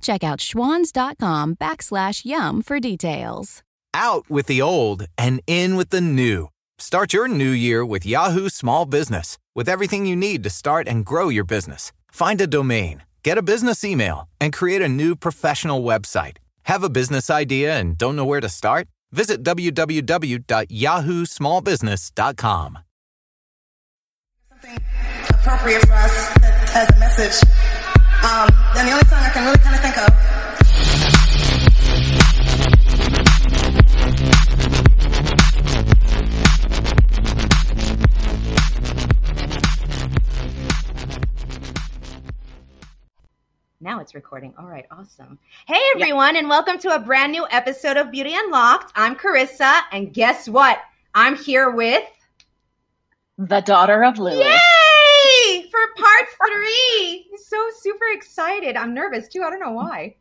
Check out schwans.com backslash YUM for details. Out with the old and in with the new. Start your new year with Yahoo Small Business with everything you need to start and grow your business. Find a domain, get a business email, and create a new professional website. Have a business idea and don't know where to start? Visit www.yahoosmallbusiness.com. something appropriate for us as a message. Um, and the only song I can really kind of think of. Now it's recording. All right, awesome. Hey everyone, and welcome to a brand new episode of Beauty Unlocked. I'm Carissa, and guess what? I'm here with The daughter of Lilith. Yay! For part three. so super excited. I'm nervous too. I don't know why.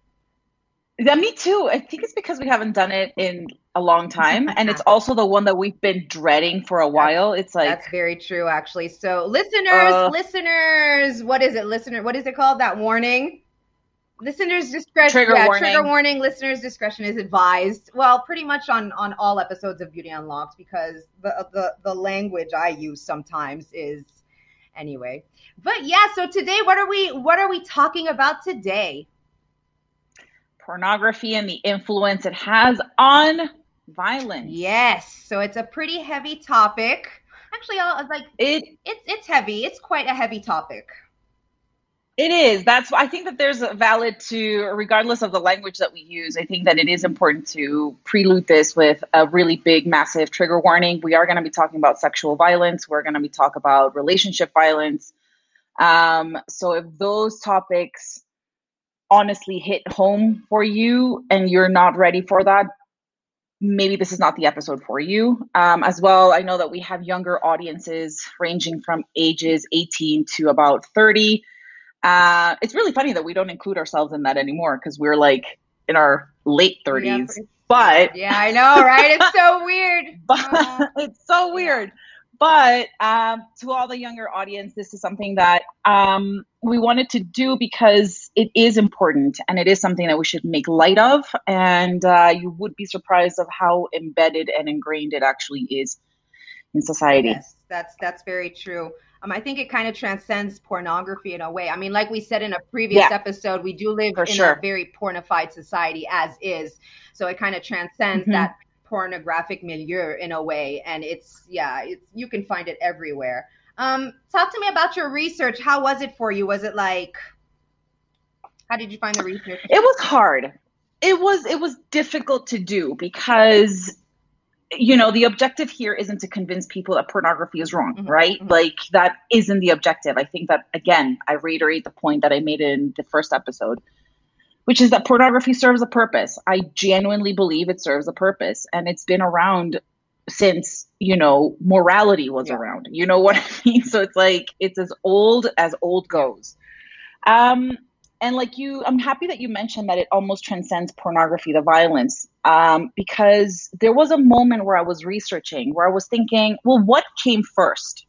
Yeah, me too. I think it's because we haven't done it in a long time. And it's also the one that we've been dreading for a while. It's like That's very true, actually. So, listeners, Uh, listeners, what is it? Listener, what is it called? That warning? Listeners' discretion. Trigger yeah, warning. trigger warning. Listeners' discretion is advised. Well, pretty much on on all episodes of Beauty Unlocked because the the the language I use sometimes is anyway. But yeah, so today, what are we what are we talking about today? pornography and the influence it has on violence. Yes, so it's a pretty heavy topic. Actually, I'll like It it's it's heavy. It's quite a heavy topic. It is. That's I think that there's a valid to regardless of the language that we use, I think that it is important to prelude this with a really big massive trigger warning. We are going to be talking about sexual violence. We're going to be talk about relationship violence. Um, so if those topics honestly hit home for you and you're not ready for that, maybe this is not the episode for you. Um, as well, I know that we have younger audiences ranging from ages 18 to about 30. Uh, it's really funny that we don't include ourselves in that anymore because we're like in our late 30s. Yeah, but Yeah, I know, right? It's so weird. but Uh, it's so weird. But um, to all the younger audience, this is something that um, we wanted to do because it is important and it is something that we should make light of. And uh, you would be surprised of how embedded and ingrained it actually is in society. Yes, that's that's very true. Um, I think it kind of transcends pornography in a way. I mean, like we said in a previous Yeah. episode, we do live For in sure. a very pornified society as is. So it kind of transcends Mhm. that pornographic milieu in a way, and it's yeah, it's you can find it everywhere. Um, talk to me about your research. How was it for you? Was it like? How did you find the research? It was hard. It was it was difficult to do because you know the objective here isn't to convince people that pornography is wrong, Mhm, right? mhm. Like that isn't the objective. I think that again, I reiterate the point that I made in the first episode, which is that pornography serves a purpose. I genuinely believe it serves a purpose and it's been around since, you know, morality was Yeah. around. You know what I mean? So it's like it's as old as old goes. Um and like you i'm happy that you mentioned that it almost transcends pornography the violence um, because there was a moment where i was researching where i was thinking well what came first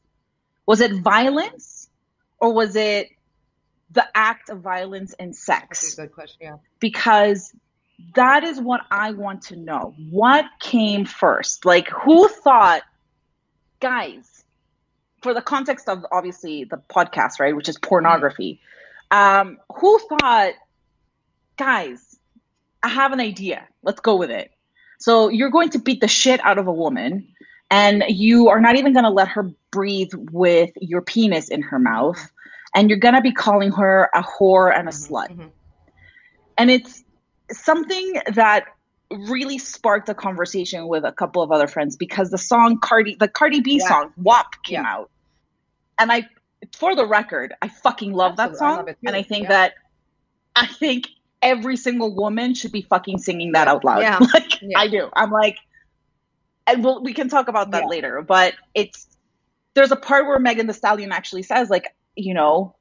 was it violence or was it the act of violence and That's a sex good question. Yeah. because that is what i want to know what came first like who thought guys for the context of obviously the podcast right which is pornography um, who thought, guys, I have an idea. Let's go with it. So you're going to beat the shit out of a woman, and you are not even going to let her breathe with your penis in her mouth, and you're going to be calling her a whore and a slut. mhm. And it's something that really sparked a conversation with a couple of other friends because the song Cardi, the Cardi B Yeah. song WAP came Yeah. out, and I, for the record, I fucking love that Absolutely. I song, love and I think Yeah. that, I think every single woman should be fucking singing that out loud. Yeah. Like Yeah. I do. I'm like, and we'll, we can talk about that later. But it's there's a part where Megan Thee Stallion actually says, like, you know,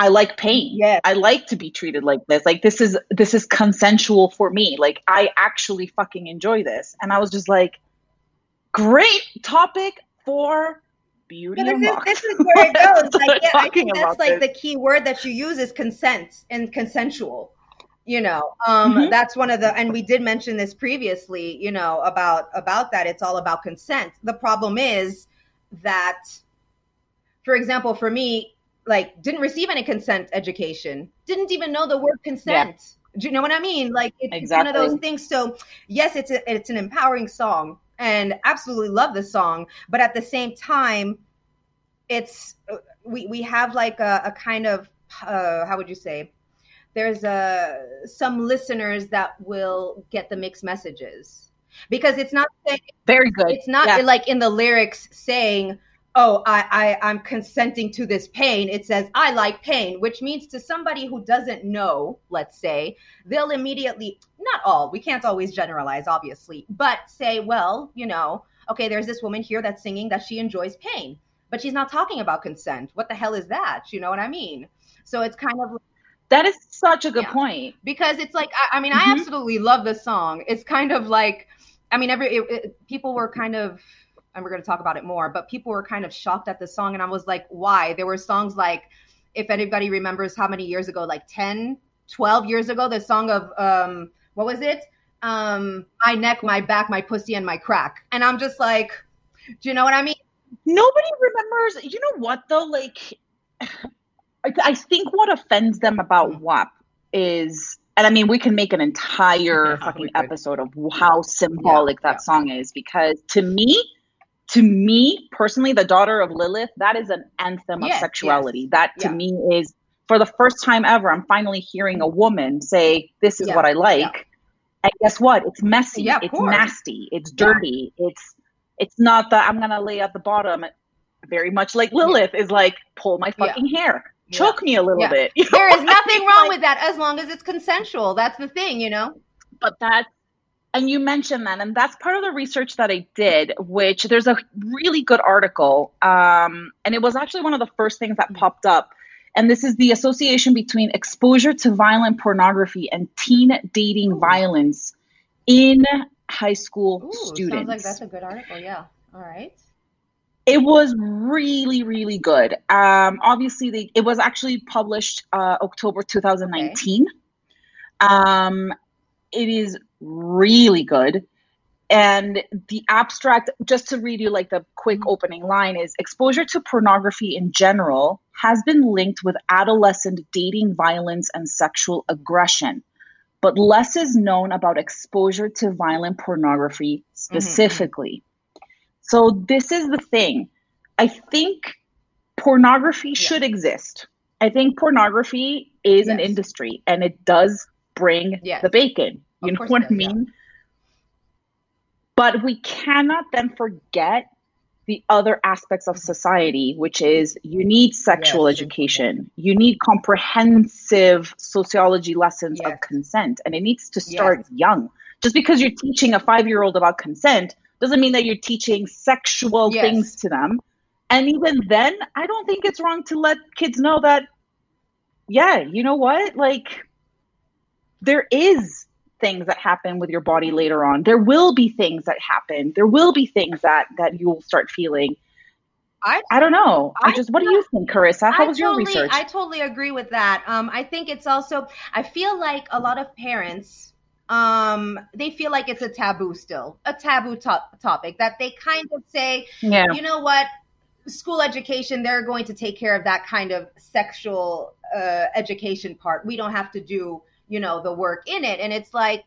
I like pain. Yeah. I like to be treated like this. Like this is this is consensual for me. Like I actually fucking enjoy this. And I was just like, great topic for beauty But this is, this is where it goes. Like, yeah, I think that's like this. the key word that you use is consent and consensual. You know, um, Mhm. that's one of the, and we did mention this previously. You know about about that. It's all about consent. The problem is that, for example, for me, like didn't receive any consent education. Didn't even know the word consent. Do you know what I mean? Like it's, it's one of those things. So yes, it's a, it's an empowering song, and absolutely love the song. But at the same time, it's we we have like a, a kind of uh, how would you say? There's a some listeners that will get the mixed messages because it's not saying Very good. it's not Yeah. like in the lyrics saying oh I, I i'm consenting to this pain it says i like pain which means to somebody who doesn't know let's say they'll immediately not all we can't always generalize obviously but say well you know okay there's this woman here that's singing that she enjoys pain but she's not talking about consent what the hell is that you know what i mean so it's kind of That is such a good Yeah. point. because it's like I, I mean I Mhm. absolutely love the song. It's kind of like I mean every it, it, people were kind of and we're going to talk about it more, but people were kind of shocked at the song and I was like why? There were songs like if anybody remembers how many years ago like 10, 12 years ago the song of um what was it? Um my neck, my back, my pussy and my crack. And I'm just like do you know what I mean? Nobody remembers. You know what though? Like, I, I think what offends them about WAP is, and I mean, we can make an entire Yeah, fucking episode of how symbolic Yeah, that song is because to me, to me personally, the daughter of Lilith, that is an anthem Yes, of sexuality. That to Yeah. me is for the first time ever, I'm finally hearing a woman say, "This is Yeah, what I like." And guess what? It's messy. Yeah, it's course. nasty. It's dirty. It's it's not that I'm gonna lay at the bottom. Very much like Lilith is like, pull my Yeah. fucking hair, Yeah. choke me a little Yeah. bit. You know There is what I nothing wrong Like, with that as long as it's consensual. That's the thing, you know? but that's and you mentioned that and that's part of the research that i did which there's a really good article um, and it was actually one of the first things that popped up and this is the association between exposure to violent pornography and teen dating Ooh. violence in high school Ooh, students sounds like that's a good article. Yeah. All right. it was really really good um obviously they, it was actually published uh october 2019 um it is really good. And the abstract just to read you like the quick Mm-hmm. opening line is exposure to pornography in general has been linked with adolescent dating violence and sexual aggression but less is known about exposure to violent pornography specifically. So this is the thing. I think pornography should exist. I think pornography is an industry and it does bring Yes. the bacon you know what i yeah. mean but we cannot then forget the other aspects of society, which is you need sexual Yes, education, you need comprehensive sociology lessons Yes. of consent, and it needs to start young. Just because you're teaching a five year old about consent doesn't mean that you're teaching sexual Yes. things to them. And even then, I don't think it's wrong to let kids know that, yeah, you know what? Like, there is things that happen with your body later on. There will be things that happen. There will be things that that you'll start feeling. I I don't know. I I just what do you think, Carissa? How I was your totally, research? I totally agree with that. Um, I think it's also, I feel like a lot of parents, um, they feel like it's a taboo still, a taboo to- topic that they kind of say, yeah. you know what, school education, they're going to take care of that kind of sexual uh, education part. We don't have to do, you know, the work in it. And it's like,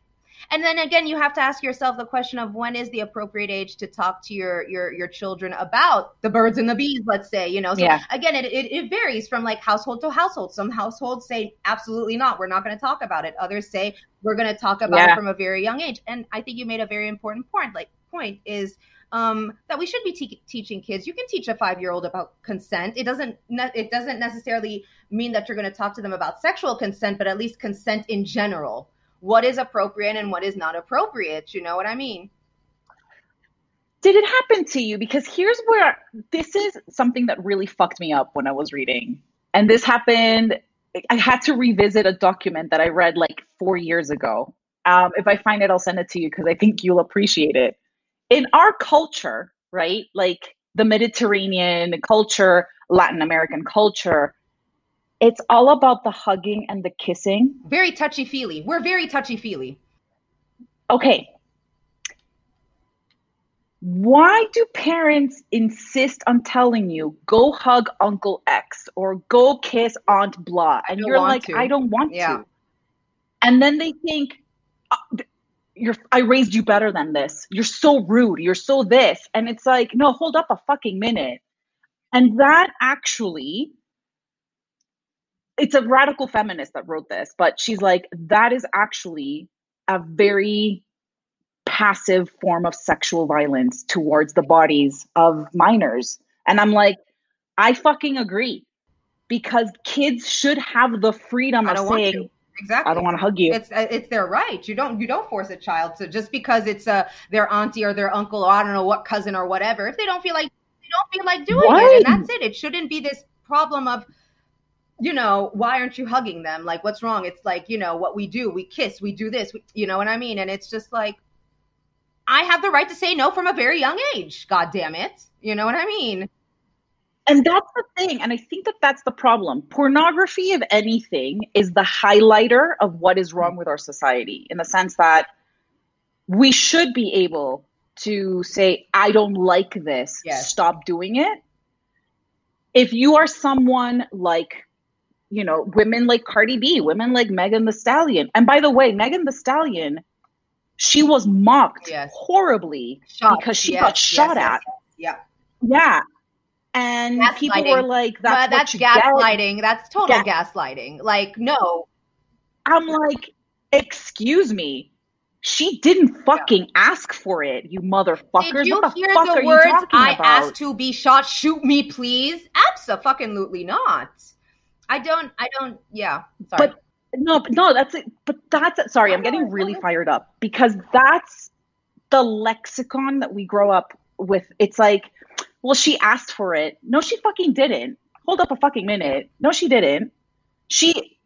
and then again, you have to ask yourself the question of when is the appropriate age to talk to your your your children about the birds and the bees, let's say, you know. So Yeah. again, it, it, it varies from like household to household. Some households say absolutely not, we're not going to talk about it. Others say we're going to talk about Yeah. it from a very young age and i think you made a very important point like point is um, that we should be te- teaching kids you can teach a five year old about consent it doesn't ne- it doesn't necessarily mean that you're going to talk to them about sexual consent but at least consent in general what is appropriate and what is not appropriate you know what i mean Did it happen to you? Because here's where this is something that really fucked me up when I was reading. And this happened, I had to revisit a document that I read like four years ago. Um, if I find it, I'll send it to you because I think you'll appreciate it. In our culture, right? Like the Mediterranean culture, Latin American culture, it's all about the hugging and the kissing. very touchy feely we're very touchy feely Okay. Why do parents insist on telling you go hug Uncle X or go kiss Aunt Blah? And you're like, to. I don't want Yeah. to. And then they think, "Uh, you're, I raised you better than this. You're so rude. You're so this. And it's like, no, hold up a fucking minute. And that actually, it's a radical feminist that wrote this, but she's like, that is actually a very passive form of sexual violence towards the bodies of minors. And I'm like, I fucking agree. Because kids should have the freedom I of saying, to. Exactly. I don't want to hug you. It's uh, it's their right. You don't you don't force a child to just because it's uh, their auntie or their uncle or I don't know what cousin or whatever. If they don't feel like they don't feel like doing it, and that's it. It shouldn't be this problem of you know why aren't you hugging them? Like what's wrong? It's like you know what we do. We kiss. We do this. We, you know what I mean? And it's just like I have the right to say no from a very young age. God damn it. You know what I mean? And that's the thing. And I think that that's the problem. Pornography, if anything, is the highlighter of what is wrong with our society in the sense that we should be able to say, I don't like this, Yes. stop doing it. If you are someone like, you know, women like Cardi B, women like Megan Thee Stallion. And by the way, Megan Thee Stallion, she was mocked Yes. horribly Shot. because she Yes, got shot at. Yeah. Yeah. And people were like, that's, but that's you get. gaslighting. That's total Ga- gaslighting. Like no, I'm like, excuse me. She didn't fucking ask for it, you motherfuckers. Did you what the hear fuck the are words I about? asked to be shot? Shoot me, please. Absolutely not. I don't. I don't. Yeah. Sorry. But no, but no, that's it. But that's it. Sorry, I'm getting really fired up because that's the lexicon that we grow up with. It's like, well, she asked for it. No, she fucking didn't. Hold up a fucking minute. No, she didn't. She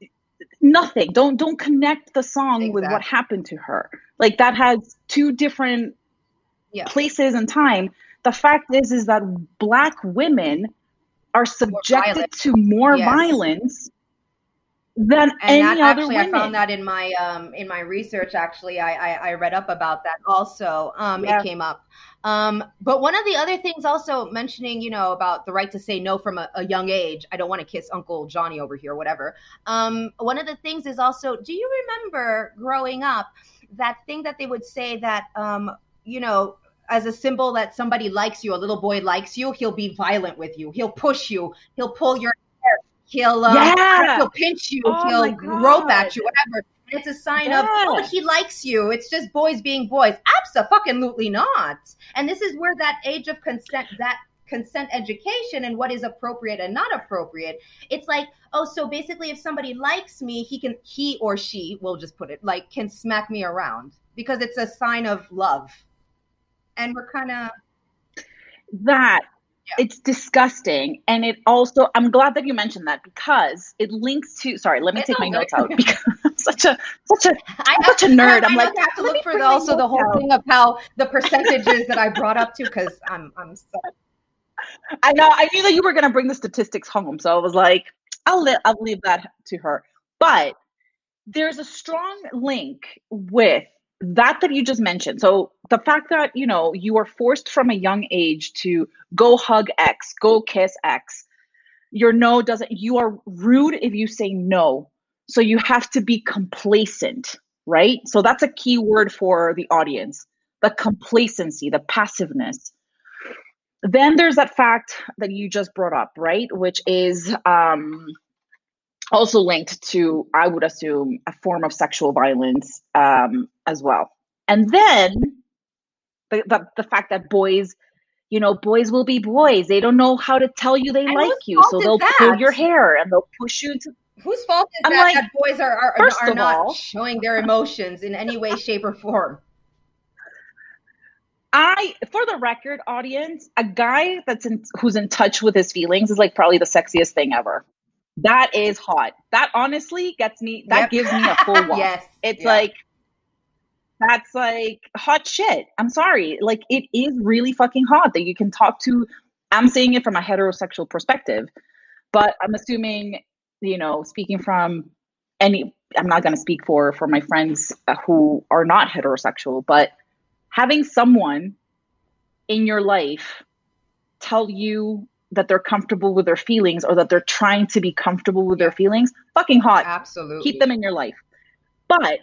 nothing. Don't don't connect the song with what happened to her. Like that has two different Yeah. places and time. The fact is is that black women are subjected to more Yes. violence than and any that other actually, women. I found that in my um in my research. Actually, I I, I read up about that. Also, um, Yeah. it came up. Um, but one of the other things, also mentioning, you know, about the right to say no from a, a young age. I don't want to kiss Uncle Johnny over here, whatever. Um, one of the things is also, do you remember growing up that thing that they would say that, um, you know, as a symbol that somebody likes you, a little boy likes you, he'll be violent with you. He'll push you. He'll pull your hair. He'll um, Yeah. he'll pinch you. Oh he'll rope at you. Whatever. And it's a sign of oh, he likes you. It's just boys being boys. Absolutely not. And this is where that age of consent, that consent education and what is appropriate and not appropriate. It's like, oh, so basically if somebody likes me, he can he or she, we'll just put it like can smack me around because it's a sign of love. And we're kind of that Yeah. it's disgusting and it also i'm glad that you mentioned that because it links to sorry let me It's take my notes out because i'm such a such a I I'm such a nerd. I'm like, I have to look for the, also the whole out. thing of how the percentages that I brought up to because I'm I'm so i know i knew that you were going to bring the statistics home so i was like i'll li- i'll leave that to her but there's a strong link with that that you just mentioned. So the fact that you know you are forced from a young age to go hug x go kiss x your no doesn't you are rude if you say no. So you have to be complacent right? So that's a key word for the audience the complacency the passiveness. Then there's that fact that you just brought up right? Which is um also linked to, I would assume, a form of sexual violence um, as well. And then the, the, the fact that boys, you know, boys will be boys. They don't know how to tell you they And like you. So they'll that? pull your hair and they'll push you to Whose fault is I'm that, like, that boys are are, are not all- showing their emotions in any way, shape, or form? I, for the record, audience, a guy that's in who's in touch with his feelings is like probably the sexiest thing ever. That is hot. That honestly gets me. That Yep. gives me a full walk. Yes, It's yeah. like that's like hot shit. I'm sorry. Like it is really fucking hot that you can talk to. I'm saying it from a heterosexual perspective, but I'm assuming, you know, speaking from any. I'm not going to speak for for my friends uh, who are not heterosexual, but having someone in your life tell you that they're comfortable with their feelings or that they're trying to be comfortable with their feelings, fucking hot Absolutely. keep them in your life. But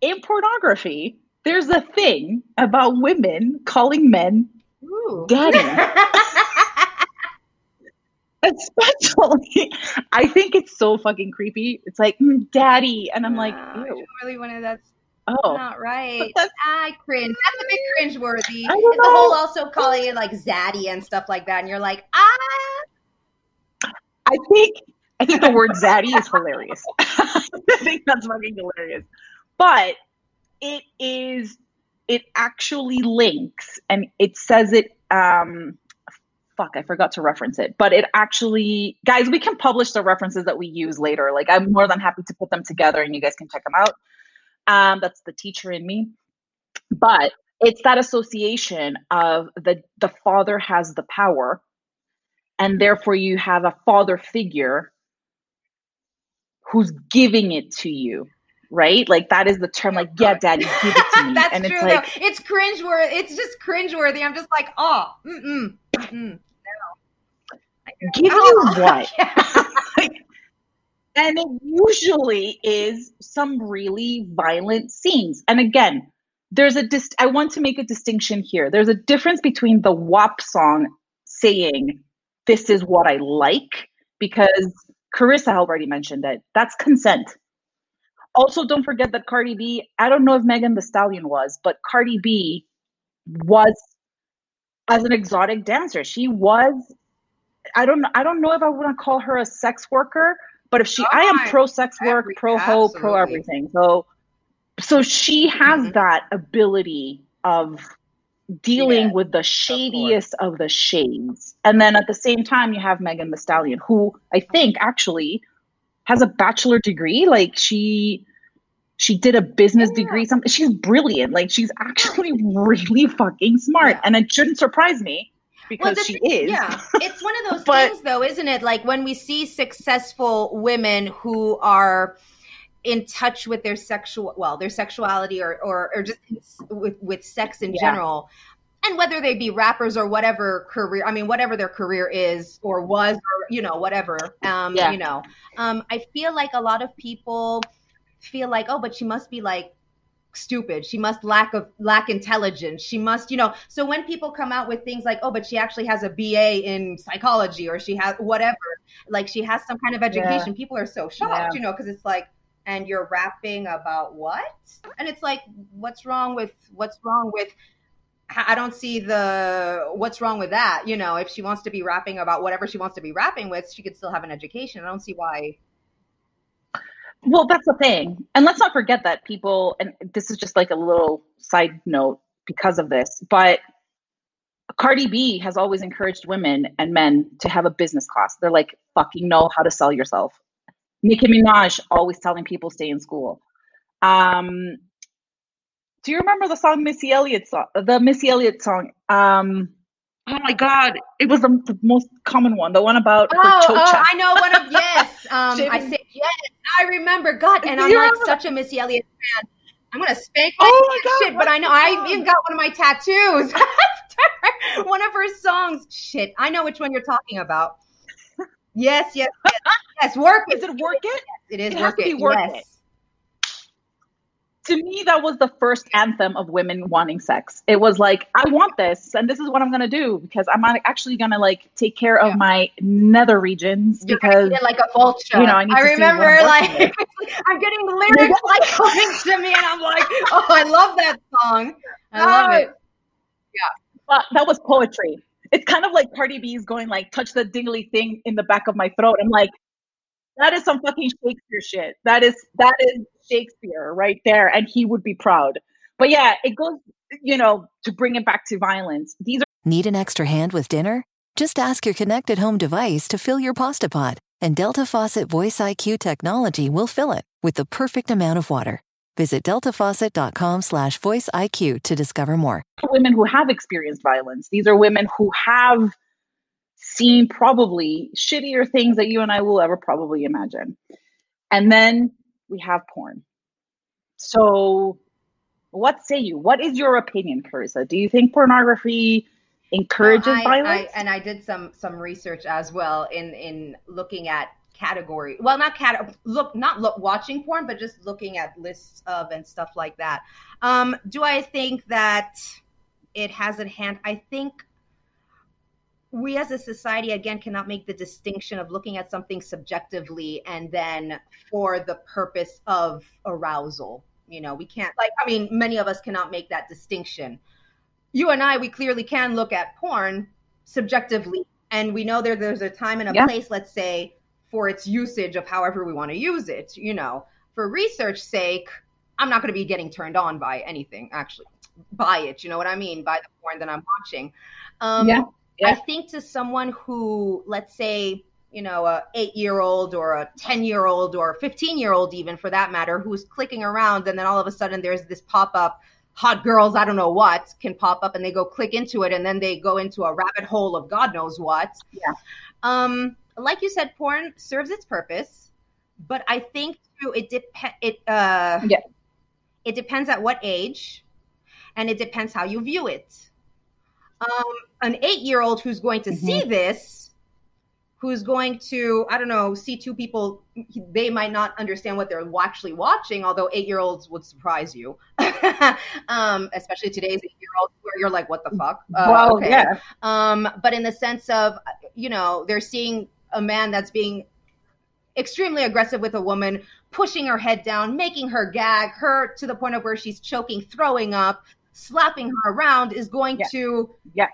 in pornography, there's a thing about women calling men Ooh. daddy. Especially, I think it's so fucking creepy. It's like, "Mm, daddy. And I'm like, Wow, I ew. don't really want to. Oh, not right. I cringe. That's a bit cringe worthy. I don't It's the whole also calling it like zaddy and stuff like that, and you're like, ah. I think I think the word zaddy is hilarious. I think that's fucking hilarious. But it is it actually links and it says it um fuck, I forgot to reference it. But it actually guys, we can publish the references that we use later. Like I'm more than happy to put them together and you guys can check them out. Um that's the teacher in me. But it's that association of the the father has the power and therefore you have a father figure who's giving it to you right like that is the term like yeah daddy give it to me That's and true. it's like though. It's cringe worthy. It's just cringe worthy. I'm just like, oh, mm-mm, mm-mm. give you Oh, what yeah. And it usually is some really violent scenes. And again there's a dis- i want to make a distinction here. There's a difference between the wap song saying this is what i like because carissa already mentioned it. That's consent. Also don't forget that cardi b i don't know if megan thee stallion was but cardi b was as an exotic dancer. She was i don't i don't know if i want to call her a sex worker but if she i am pro sex work pro ho pro everything. so so she has Mhm. that ability of dealing Yeah, with the shadiest of, the shades and then at the same time you have megan thee stallion who i think actually has a bachelor degree like she she did a business Yeah. degree something she's brilliant like she's actually really fucking smart Yeah. and it shouldn't surprise me because the she is Yeah, it's one of those But- things, though, isn't it? Like when we see successful women who are in touch with their sexual, well, their sexuality, or or, or just with with sex in Yeah. general, and whether they be rappers or whatever career, I mean, whatever their career is or was, or you know, whatever. Um, Yeah. you know, um, I feel like a lot of people feel like, oh, but she must be like stupid she must lack of lack intelligence she must you know so when people come out with things like oh but she actually has a ba in psychology or she has whatever like she has some kind of education people are so shocked Yeah. you know because it's like and you're rapping about what and it's like what's wrong with what's wrong with I don't see the what's wrong with that. You know, if she wants to be rapping about whatever she wants to be rapping with, she could still have an education. I don't see why. Well, that's the thing. And let's not forget that people, and this is just like a little side note because of this, but Cardi B has always encouraged women and men to have a business class. They're like, fucking know how to sell yourself. Nicki Minaj always telling people stay in school. Um, do you remember the song Missy Elliott song? The Missy Elliott song. Um, oh my God, it was the, the most common one. The one about Oh, oh, I know one of yes. Um, I yes. I remember. God, and I'm you like such a Missy Elliott fan. I'm gonna spank my Oh my God, shit, but I know I even got one of my tattoos after one of her songs. Shit, I know which one you're talking about. Yes, yes, yes. yes work it. Is it work it? It is It has work to be it. Work yes. It. To me that was the first anthem of women wanting sex. It was like i want this and this is what i'm gonna do because i'm actually gonna like take care of my nether regions because like a vulture. you know i, I remember I'm like i'm getting lyrics like coming to me and i'm like oh i love that song. I love it. Uh, yeah. But that was poetry. It's kind of like Cardi B's going like touch the dingly thing in the back of my throat. I'm like, that is some fucking Shakespeare shit. That is that is Shakespeare right there, and he would be proud. But yeah, it goes, you know, to bring it back to violence. These are need an extra hand with dinner. Just ask your connected home device to fill your pasta pot, and Delta Faucet Voice IQ technology will fill it with the perfect amount of water. Visit deltafaucet.com/slash voice IQ to discover more. Women who have experienced violence. These are women who have seen probably shittier things that you and I will ever probably imagine. And then we have porn. So, what say you? What is your opinion, Carissa? Do you think pornography encourages I, violence? I, and I did some some research as well in in looking at category. Well, not cat look not look watching porn, but just looking at lists of and stuff like that. Um, do I think that it has a hand? I think we as a society again cannot make the distinction of looking at something subjectively and then for the purpose of arousal you know we can't like i mean many of us cannot make that distinction. You and i we clearly can look at porn subjectively and we know there there's a time and a yeah. place let's say for its usage of however we want to use it you know. For research sake i'm not going to be getting turned on by anything actually by it you know what i mean by the porn that i'm watching. Um yeah yeah. I think to someone who, let's say, you know, a eight year old or a 10 year old or 15 year old, even for that matter, who's clicking around and then all of a sudden there's this pop up, hot girls, I don't know what, can pop up and they go click into it and then they go into a rabbit hole of God knows what. Yeah. Um, like you said, porn serves its purpose, but I think too, it depends, it, uh, yeah. it depends at what age and it depends how you view it um, an eight year old who's going to mm-hmm. see this, who's going to, I don't know, see two people, they might not understand what they're actually watching, although eight year olds would surprise you, um, especially today's eight year olds where you're like, what the fuck? Uh, well, okay. yeah. Um, but in the sense of, you know, they're seeing a man that's being extremely aggressive with a woman, pushing her head down, making her gag, her to the point of where she's choking, throwing up, slapping her around is going yeah. to yeah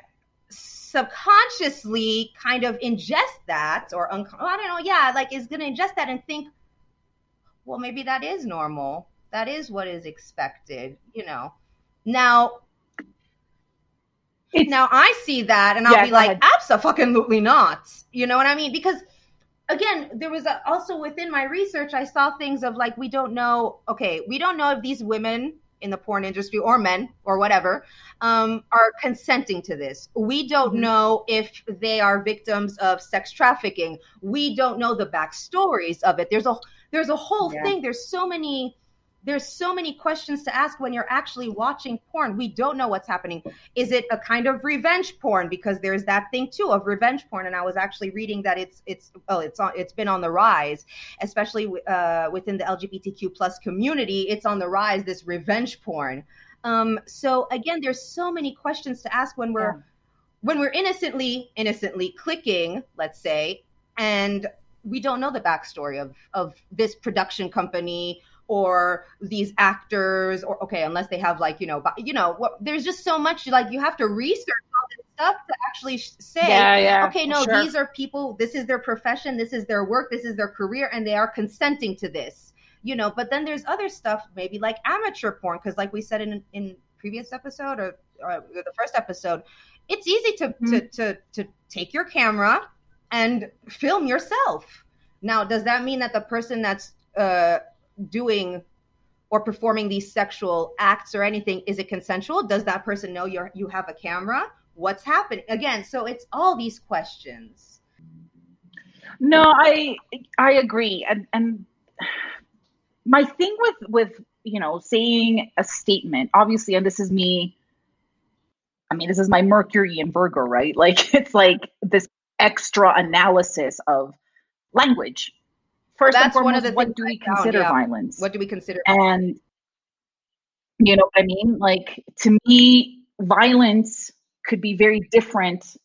subconsciously kind of ingest that or un- oh, I don't know, yeah, like is going to ingest that and think, well, maybe that is normal. That is what is expected, you know. Now, it's, now I see that and I'll yeah, be like, absolutely not. You know what I mean? Because again, there was a, also within my research, I saw things of like, we don't know, okay, we don't know if these women in the porn industry or men or whatever um, are consenting to this. We don't mm-hmm. know if they are victims of sex trafficking. We don't know the backstories of it. There's a there's a whole yeah. thing. There's so many there's so many questions to ask when you're actually watching porn. We don't know what's happening. Is it a kind of revenge porn? Because there's that thing too of revenge porn. And I was actually reading that it's it's oh it's on it's been on the rise, especially uh, within the LGBTQ plus community. It's on the rise. This revenge porn. Um, so again, there's so many questions to ask when we're yeah. when we're innocently innocently clicking, let's say, and we don't know the backstory of of this production company or these actors or okay unless they have like you know you know what there's just so much like you have to research all this stuff to actually say yeah, yeah, okay no sure. these are people this is their profession this is their work this is their career and they are consenting to this you know but then there's other stuff maybe like amateur porn because like we said in in previous episode or, or the first episode it's easy to, mm-hmm. to to to take your camera and film yourself now does that mean that the person that's uh doing or performing these sexual acts or anything is it consensual? Does that person know you're you have a camera? What's happening? Again so it's all these questions. No i i agree. And and my thing with with you know saying a statement obviously and this is me i mean this is my mercury and virgo right? Like it's like this extra analysis of language first that's foremost, one of the what do we consider yeah. violence? What do we consider? And You know what I mean? Like to me, violence could be very different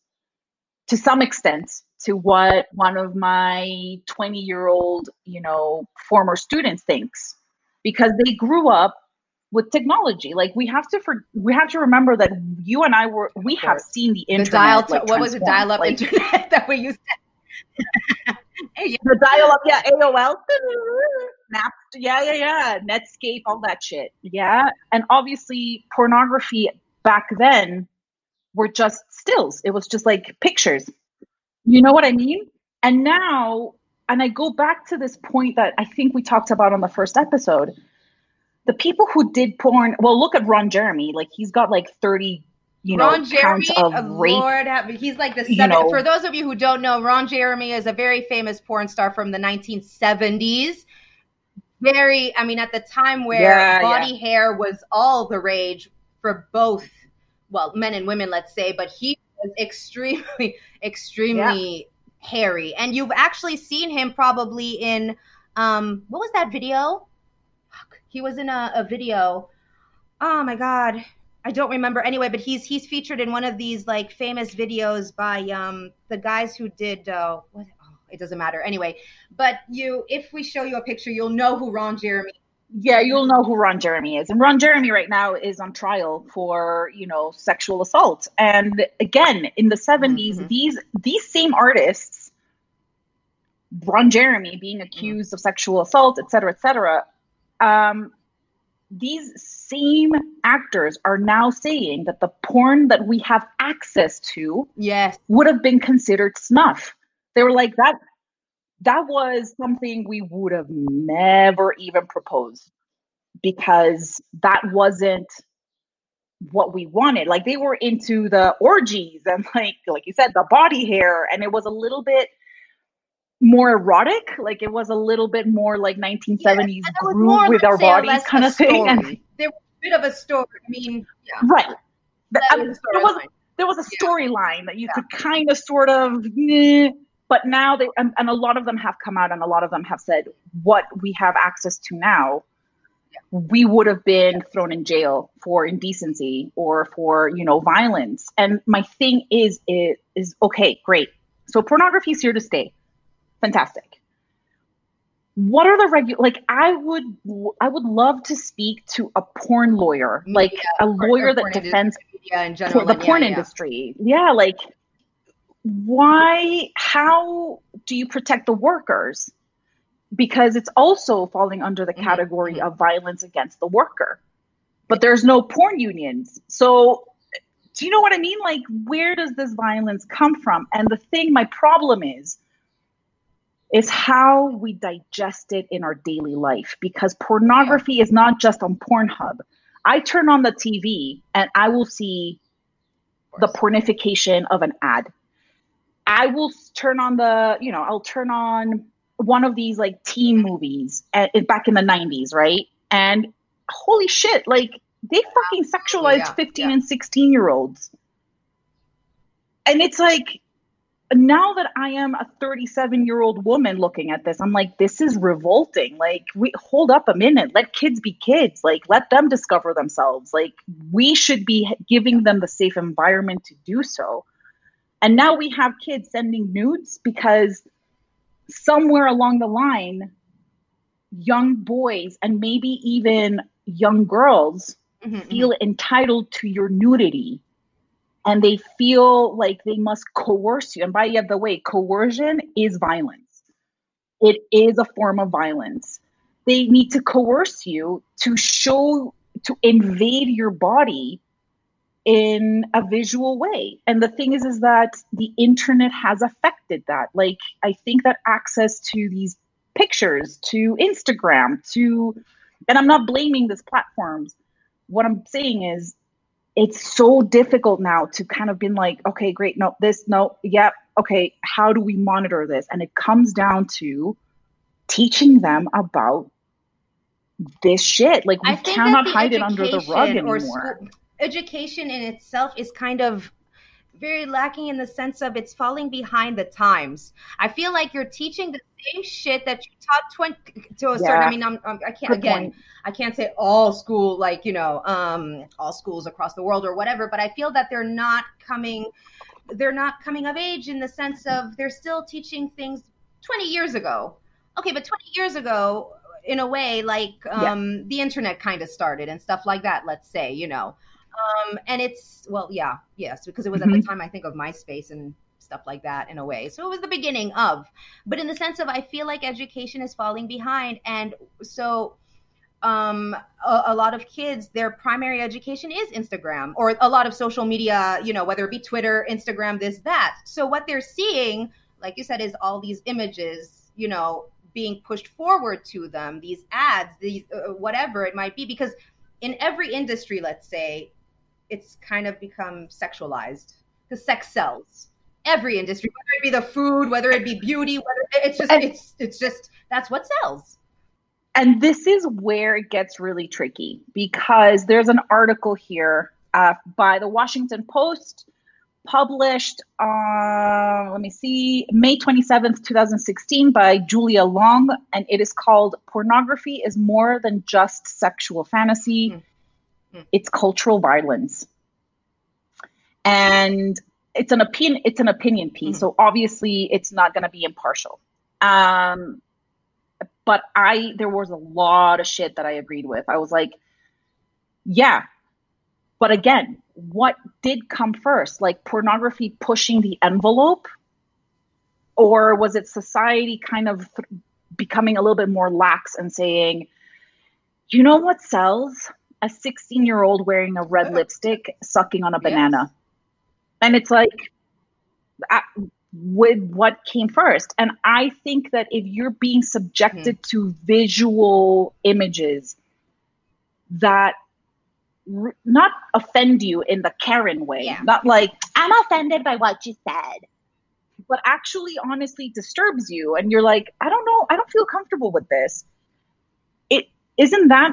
to some extent to what one of my 20 year old, you know, former students thinks because they grew up with technology. Like we have to for we have to remember that you and I were we have seen the internet. The dial like, what was it? Dial up like, internet that we used to the dial up, yeah, AOL, Nap, yeah, yeah, yeah, Netscape, all that shit, yeah. And obviously, pornography back then were just stills. It was just like pictures. You know what I mean? And now, and I go back to this point that I think we talked about on the first episode. The people who did porn, well, look at Ron Jeremy. Like he's got like 30 you know, Ron Jeremy, of rape. Lord, he's like the seven. know. for those of you who don't know, Ron Jeremy is a very famous porn star from the 1970s. Very, I mean, at the time where Yeah, body hair was all the rage for both, well, men and women, let's say, but he was extremely, extremely hairy. And you've actually seen him probably in, um, what was that video? He was in a, a video. Oh my God. I don't remember anyway, but he's he's featured in one of these like famous videos by um the guys who did uh what oh, it doesn't matter anyway. But you if we show you a picture, you'll know who Ron Jeremy yeah, you'll know who Ron Jeremy is. And Ron Jeremy right now is on trial for, you know, sexual assault. And again, in the 70s, Mhm. these these same artists, Ron Jeremy being accused of sexual assault, et cetera, et cetera, um, these same actors are now saying that the porn that we have access to Yes. would have been considered snuff. They were like that that was something we would have never even proposed because that wasn't what we wanted. Like they were into the orgies and like like you said the body hair and it was a little bit more erotic, like it was a little bit more like 1970s And groove with our bodies kind of thing. And. There was a bit of a story. I mean, yeah. right. I- a there was there was a Yeah. storyline that you Yeah. could kind of sort of meh, but now they and, and a lot of them have come out and a lot of them have said what we have access to now we would have been thrown in jail for indecency or for you know violence and my thing is is, is okay great so pornography is here to stay fantastic what are the regular like i would i would love to speak to a porn lawyer like a lawyer that defends media in general. the porn yeah. industry. Yeah, like why how do you protect the workers? Because it's also falling under the Mhm, category mhm. of violence against the worker. But there's no porn unions. So do you know what I mean? Like where does this violence come from? And the thing my problem is is how we digest it in our daily life because pornography is not just on Pornhub. I turn on the TV and I will see the pornification of an ad. I will turn on the, you know, I'll turn on one of these like teen movies eh, at, back in the 90s, right? And holy shit, like they fucking sexualized Yeah, 15 yeah. and 16 year olds. And it's like, now that I am a 37 year old woman looking at this, I'm like, this is revolting. Like, we hold up a minute. Let kids be kids. Like, let them discover themselves. Like, we should be giving them the safe environment to do so. And now we have kids sending nudes because somewhere along the line, young boys and maybe even young girls Mhm, mhm. feel entitled to your nudity and they feel like they must coerce you. And by the way, coercion is violence, it is a form of violence. They need to coerce you to show, to invade your body in a visual way. And the thing is, is that the internet has affected that. Like, I think that access to these pictures, to Instagram, to, and I'm not blaming these platforms. What I'm saying is, it's so difficult now to kind of been like, okay, great, no, this, no, yep, okay, how do we monitor this? And it comes down to teaching them about this shit. Like we cannot hide it under the rug anymore. school- education in itself is kind of very lacking in the sense of it's falling behind the times. I feel like you're teaching the same shit that you taught 20 to a certain. I mean, I'm, I'm I can not again. Point. I can't say all school like you know um, all schools across the world or whatever, but I feel that they're not coming. They're not coming of age in the sense of they're still teaching things 20 years ago. Okay, but 20 years ago, in a way, like um, yeah. the internet kind of started and stuff like that. Let's say, you know, um, and it's well, yeah, yes, because it was mm-hmm. at the mm-hmm. time I think of MySpace and stuff like that in a way. So it was the beginning of, but in the sense of I feel like education is falling behind, and so um, a, a, lot of kids their primary education is Instagram or a lot of social media, you know, whether it be Twitter, Instagram, this that. So what they're seeing, like you said, is all these images, you know, being pushed forward to them, these ads, these uh, whatever it might be, because in every industry, let's say, it's kind of become sexualized because sex sells. Every industry, whether it be the food, whether it be beauty, whether it's just and, it's it's just that's what sells. And this is where it gets really tricky because there's an article here uh, by the Washington Post published uh, let me see may 27th 2016 by julia long and it is called pornography is more than just sexual fantasy mm. Mm. It's cultural violence. And it's an opinion it's an opinion piece. Mm. So obviously it's not going to be impartial. Um but I there was a lot of shit that I agreed with. I was like, yeah. But again, what did come first? Like pornography pushing the envelope or was it society kind of th- becoming a little bit more lax and saying, you know what sells? A 16 year old wearing a red lipstick sucking on a banana. Yes. And it's like, with what came first. And I think that if you're being subjected mm-hmm. to visual images that r- not offend you in the Karen way, yeah. not like, I'm offended by what you said, but actually honestly disturbs you. And you're like, I don't know, I don't feel comfortable with this. It isn't that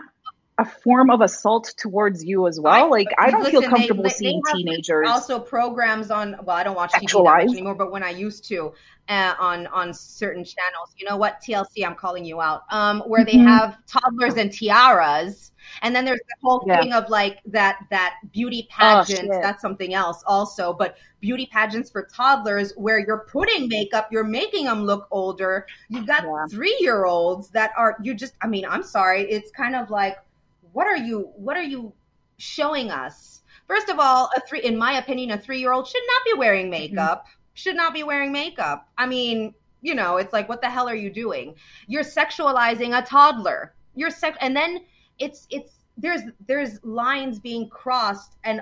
a form of assault towards you as well. I, like I don't listen, feel comfortable they, seeing they teenagers. Also, programs on well, I don't watch TV much anymore, but when I used to, uh, on on certain channels, you know what TLC, I'm calling you out, um, where mm-hmm. they have toddlers and tiaras, and then there's the whole yeah. thing of like that that beauty oh, pageants. Oh, that's something else also, but beauty pageants for toddlers where you're putting makeup, you're making them look older. You've got yeah. three year olds that are you just. I mean, I'm sorry, it's kind of like what are you what are you showing us first of all a three in my opinion a three year old should not be wearing mm-hmm. makeup mm-hmm. should not be wearing makeup i mean you know it's like what the hell are you doing you're sexualizing a toddler you're sex and then it's it's there's there's lines being crossed and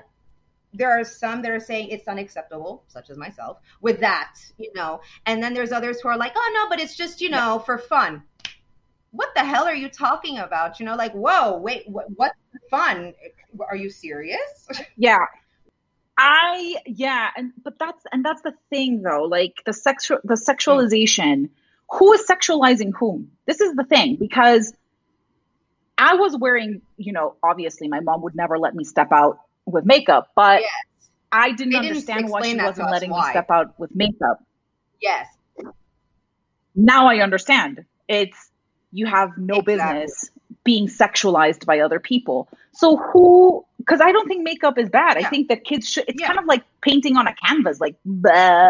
there are some that are saying it's unacceptable, such as myself, with that, you know. And then there's others who are like, oh no, but it's just, you know, for fun what the hell are you talking about? You know, like, whoa, wait, what, what's fun? Are you serious? Yeah. I yeah, and but that's and that's the thing though, like the sexual the sexualization. Who is sexualizing whom? This is the thing because I was wearing, you know, obviously my mom would never let me step out with makeup, but yes. I didn't, didn't understand why she wasn't letting why. me step out with makeup. Yes. Now I understand. It's you have no exactly. business being sexualized by other people. So who? Because I don't think makeup is bad. Yeah. I think that kids should. It's yeah. kind of like painting on a canvas, like. Bleh.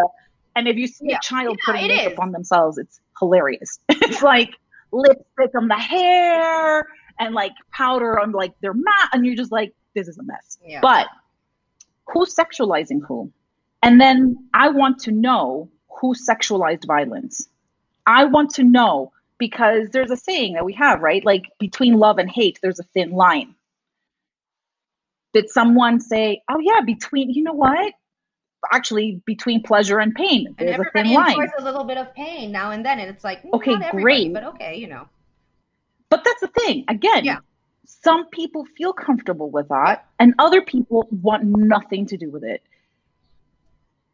And if you see yeah. a child putting makeup is. on themselves, it's hilarious. it's like lipstick on the hair and like powder on like their mat, and you're just like, this is a mess. But who's sexualizing who? And then I want to know who sexualized violence. I want to know because there's a saying that we have, right? Like between love and hate, there's a thin line. Did someone say, "Oh yeah, between you know what? Actually, between pleasure and pain, there's and a thin line." a little bit of pain now and then, and it's like, mm, okay, great, but okay, you know. But that's the thing. Again, yeah. some people feel comfortable with that, and other people want nothing to do with it.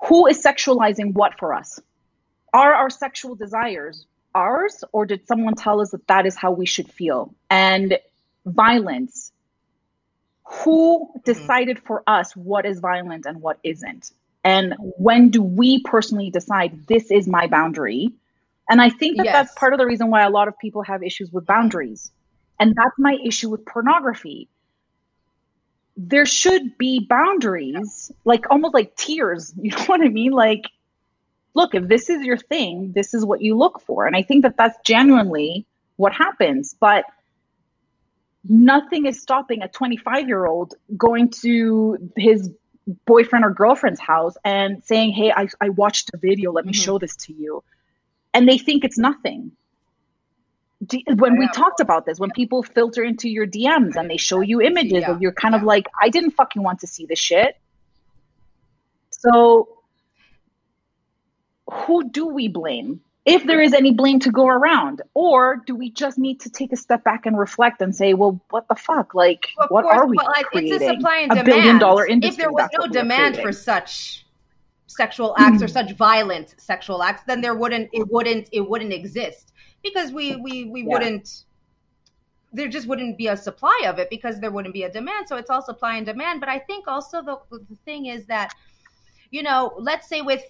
Who is sexualizing what for us? Are our sexual desires ours or did someone tell us that that is how we should feel and violence who mm-hmm. decided for us what is violent and what isn't And when do we personally decide this is my boundary? And I think that Yes. that's part of the reason why a lot of people have issues with boundaries. And that's my issue with pornography. There should be boundaries, like almost like tiers. You know what I mean? Like, look, if this is your thing, this is what you look for. And I think that that's genuinely what happens. But nothing is stopping a 25 year old going to his boyfriend or girlfriend's house and saying, Hey, I, I watched a video. Let me Mhm. show this to you. And they think it's nothing. When we talked about this, when people filter into your DMs and they show you images, Yeah. and you're kind of like, I didn't fucking want to see this shit. So, who do we blame? If there is any blame to go around, or do we just need to take a step back and reflect and say, well, what the fuck? Like, Of what course, are we like, creating? It's a supply and a demand. billion dollar industry. If there was no demand for such sexual acts or such violent sexual acts, then there wouldn't it wouldn't it wouldn't exist because we we we Yeah. wouldn't. There just wouldn't be a supply of it because there wouldn't be a demand. So it's all supply and demand. But I think also the the thing is that, you know, let's say with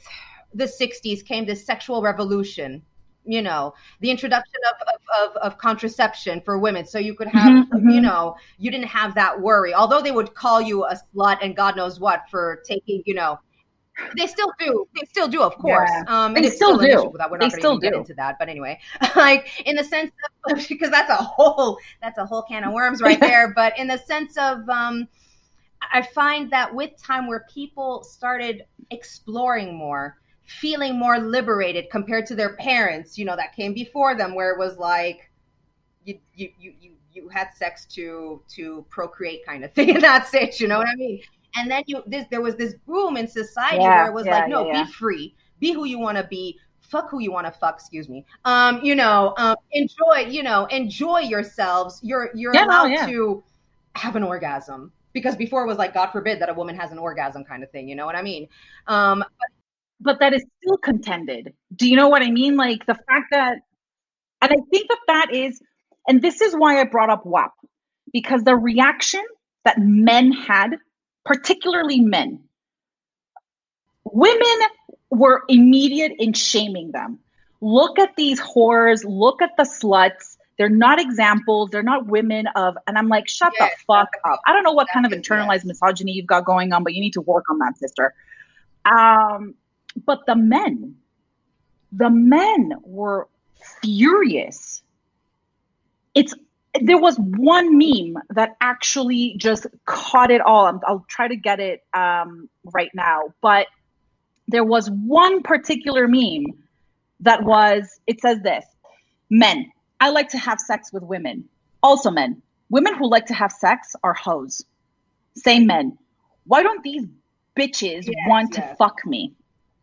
the '60s came this sexual revolution. You know, the introduction of, of, of, of contraception for women, so you could have, Mhm, mhm. you know, you didn't have that worry. Although they would call you a slut and God knows what for taking, you know, they still do. They still do, of course. Yeah. Um, They still still, do. that. We're not going still to get into that, but anyway, like in the sense of because that's a whole that's a whole can of worms right there. But in the sense of, um, I find that with time, where people started exploring more, feeling more liberated compared to their parents, you know, that came before them, where it was like you you you you, you had sex to to procreate kind of thing, and that's it. You know what I mean? And then you this there was this boom in society Yeah, where it was yeah, like, no, yeah, be free, be who you want to be. Fuck who you want to fuck. Excuse me. Um, you know, um, enjoy. You know, enjoy yourselves. You're you're Yeah, no, allowed yeah. to have an orgasm because before it was like, God forbid that a woman has an orgasm kind of thing. You know what I mean? Um, but that is still contended. Do you know what I mean? Like the fact that, and I think that that is, and this is why I brought up WAP, because the reaction that men had, particularly men, women were immediate in shaming them. Look at these whores, look at the sluts. They're not examples. They're not women of, and I'm like, shut Yes, the fuck up. I don't know what kind of internalized yes. misogyny you've got going on, but you need to work on that, sister. Um, but the men, the men were furious. It's there was one meme that actually just caught it all. I'm- I'll try to get it um, right now, but there was one particular meme that was it says this men i like to have sex with women. Also men women who like to have sex are hoes. Same men why don't these bitches Yes, want to fuck me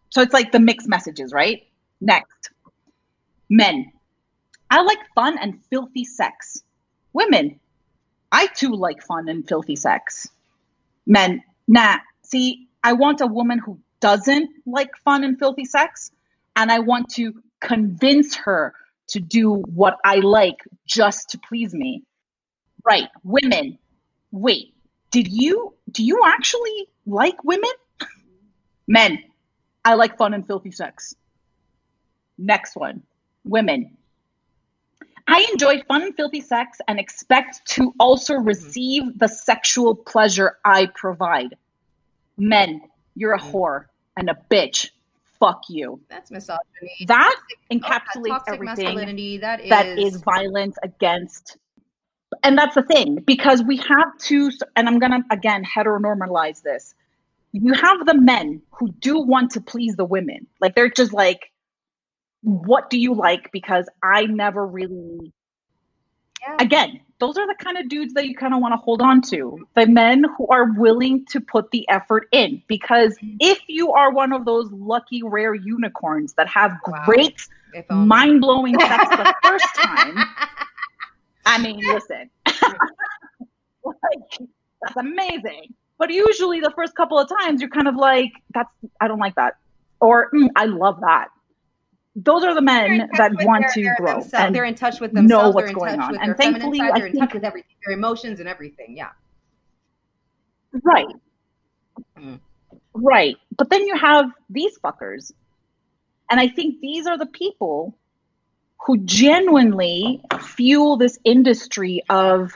so it's like the mixed messages right? Next. Men. I like fun and filthy sex. Women. I too like fun and filthy sex. Men. Nah. See i want a woman who doesn't like fun and filthy sex and i want to convince her to do what i like just to please me. Right. Women. Wait. Did you do you actually like women? Men i like fun and filthy sex next one women I enjoy fun and filthy sex and expect to also mm-hmm. receive the sexual pleasure I provide. Men, you're a mm-hmm. whore and a bitch. Fuck you. that's misogyny. That Oh, encapsulates toxic everything masculinity. That is that is violence against. And that's the thing, because we have to, and I'm going to again heteronormalize this. You have the men who do want to please the women. Like they're just like, what do you like? Because I never really Yeah. again, those are the kind of dudes that you kind of want to hold on to. The men who are willing to put the effort in. Because mm-hmm. if you are one of those lucky, rare unicorns that have Wow. great, mind blowing sex the first time, I mean, listen, like, that's amazing. But usually, the first couple of times, you're kind of like, that's, I don't like that. Or, "Mm, I love that. Those are the men that want their- to their grow. themselves. and they're in touch with themselves. know what's in going on. And thankfully, side. I They're in think- touch with everything, their emotions and everything. Yeah. Right. Mm. Right. But then you have these fuckers. And I think these are the people who genuinely fuel this industry of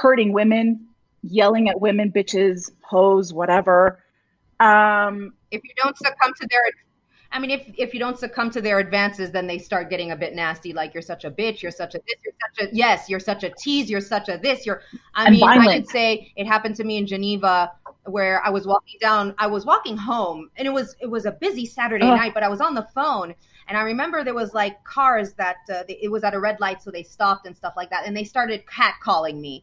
Hurting women, yelling at women, bitches, hoes, whatever. Um, if you don't succumb to their I mean, if if you don't succumb to their advances, then they start getting a bit nasty. Like you're such a bitch. You're such a this. You're such a yes. You're such a tease. You're such a this. You're. I mean, I could say it happened to me in Geneva, where I was walking down. I was walking home, and it was it was a busy Saturday Ugh. night. But I was on the phone, and I remember there was like cars that uh, they, it was at a red light, so they stopped and stuff like that, and they started catcalling me.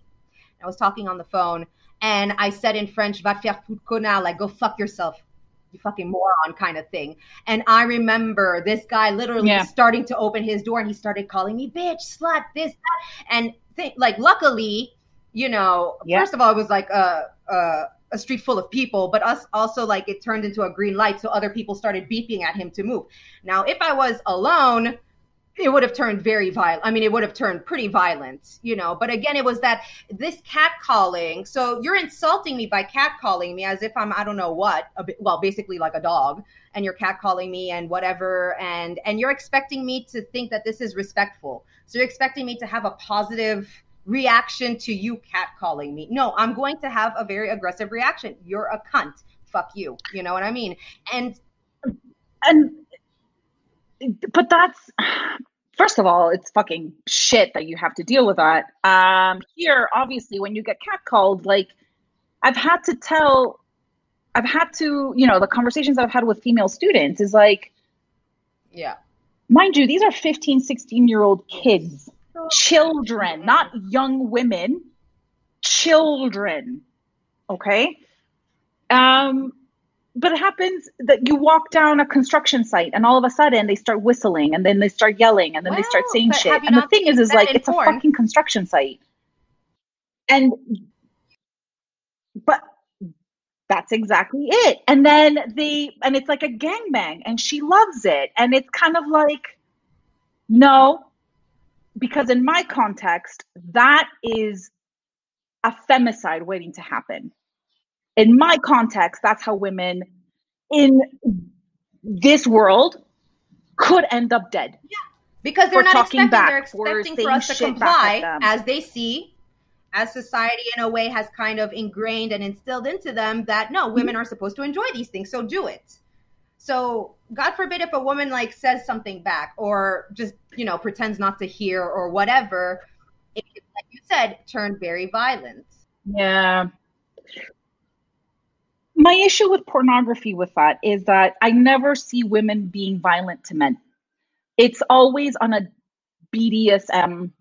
I was talking on the phone, and I said in French, "Va faire foutre, connard," like "Go fuck yourself." You fucking moron, kind of thing. And I remember this guy literally Yeah. starting to open his door, and he started calling me bitch, slut, this, that, and th- like, luckily, you know, Yeah. first of all, it was like a, a a street full of people, but us also like it turned into a green light, so other people started beeping at him to move. Now, if I was alone, it would have turned very violent. I mean, it would have turned pretty violent, you know. But again, it was that this cat calling. So you're insulting me by cat calling me as if I'm I don't know what. Bit, well, basically like a dog, and you're cat calling me and whatever, and and you're expecting me to think that this is respectful. So you're expecting me to have a positive reaction to you cat calling me. No, I'm going to have a very aggressive reaction. You're a cunt. Fuck you. You know what I mean? And and but that's first of all it's fucking shit that you have to deal with that. Um here obviously when you get catcalled like i've had to tell i've had to you know the conversations i've had with female students is like yeah. mind you these are 15 16 year old kids children not young women children okay? Um but it happens that you walk down a construction site and all of a sudden they start whistling and then they start yelling and then they start saying shit. and the thing is is like it's a fucking construction site. And but that's exactly it. And then they and it's like a gangbang and she loves it. And it's kind of like no because in my context that is a femicide waiting to happen in my context that's how women in this world could end up dead Yeah. because they're not expecting back, they're for expecting for us to shit back at comply as they see as society in a way has kind of ingrained and instilled into them that no women Mm-hmm. are supposed to enjoy these things so do it so god forbid if a woman like says something back or just you know pretends not to hear or whatever it like you said turn very violent Yeah. My issue with pornography with that is that I never see women being violent to men. It's always on a BDSM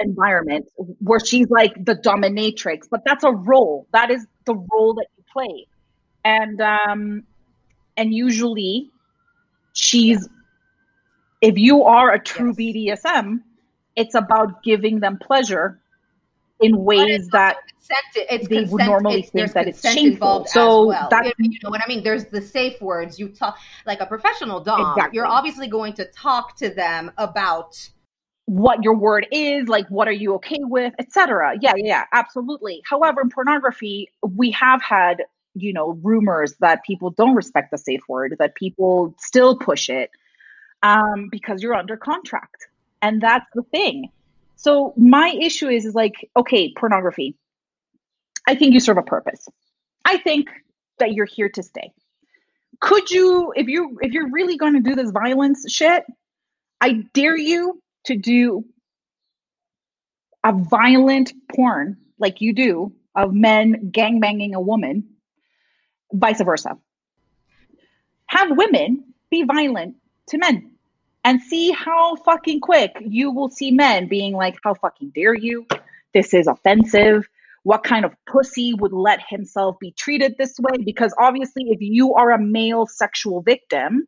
environment where she's like the dominatrix, but that's a role. That is the role that you play. And um and usually she's if you are a true Yes. BDSM, it's about giving them pleasure in ways that consent, it's they would normally think there's that it's shameful. So well. that's- you know what I mean? There's the safe words. You talk like a professional dom. Exactly. You're obviously going to talk to them about what your word is, like what are you okay with, etc. Yeah, yeah, yeah, absolutely. However, in pornography, we have had, you know, rumors that people don't respect the safe word, that people still push it um, because you're under contract. And that's the thing. So my issue is, is like, okay, pornography. I think you serve a purpose. I think that you're here to stay. Could you, if you if you're really going to do this violence shit, I dare you to do a violent porn like you do of men gangbanging a woman, vice versa. Have women be violent to men and see how fucking quick you will see men being like, How fucking dare you? This is offensive. What kind of pussy would let himself be treated this way? Because obviously, if you are a male sexual victim,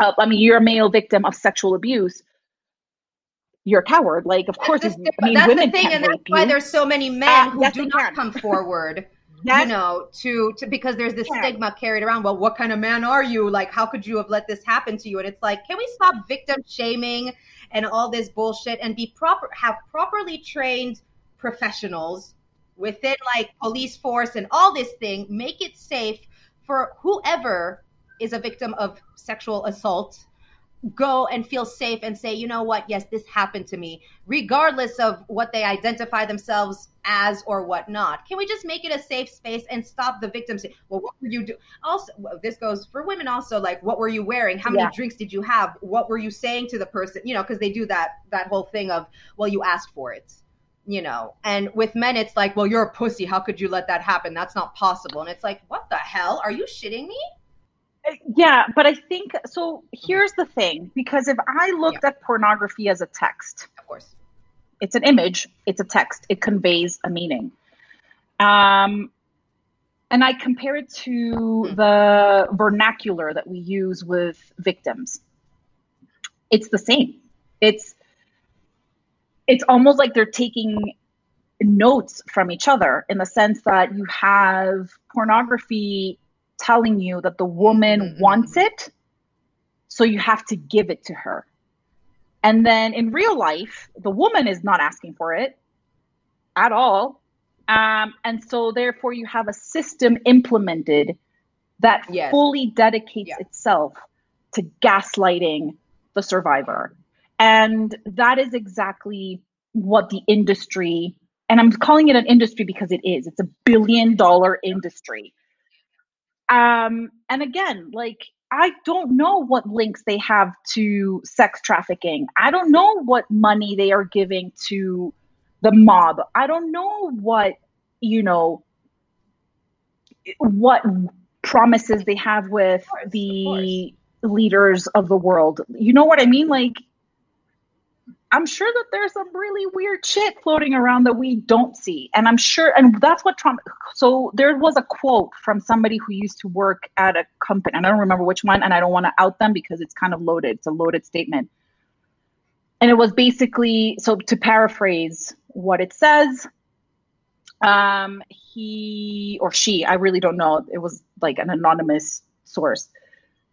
uh, I mean, you're a male victim of sexual abuse, you're a coward. Like, of course, That's, if, the, I mean, that's women the thing, and that's why you. there's so many men Uh, who do not come forward. Yes. You know, to to because there's this Yeah. stigma carried around. Well, what kind of man are you? Like, how could you have let this happen to you? And it's like, can we stop victim shaming and all this bullshit and be proper, have properly trained professionals within like police force and all this thing, make it safe for whoever is a victim of sexual assault go and feel safe and say, you know what, yes, this happened to me, regardless of what they identify themselves as or whatnot. Can we just make it a safe space and stop the victims? Well, what were you do? Also, well, this goes for women also. Like, what were you wearing? How many Yeah. drinks did you have? What were you saying to the person? You know, because they do that that whole thing of, well, you asked for it. You know, and with men, it's like, well, you're a pussy. How could you let that happen? That's not possible. And it's like, what the hell? Are you shitting me? Yeah, but I think so. Here's the thing because if I looked at pornography as a text, Of course. it's an image, it's a text, it conveys a meaning. Um, and I compare it to the vernacular that we use with victims. It's the same. It's it's almost like they're taking notes from each other in the sense that you have pornography telling you that the woman Mhm. wants it, so you have to give it to her. And then in real life, the woman is not asking for it at all. Um, and so therefore you have a system implemented that Yes. fully dedicates Yeah. itself to gaslighting the survivor. And that is exactly what the industry, and I'm calling it an industry because it is, it's a billion dollar industry. Um, and again, like, I don't know what links they have to sex trafficking. I don't know what money they are giving to the mob. I don't know what, you know, what promises they have with course, the leaders of the world. You know what I mean? Like, I'm sure that there's some really weird shit floating around that we don't see. And I'm sure, and that's what Trump. So there was a quote from somebody who used to work at a company. and I don't remember which one, and I don't want to out them because it's kind of loaded. It's a loaded statement. And it was basically so to paraphrase what it says. Um, he or she, I really don't know. It was like an anonymous source.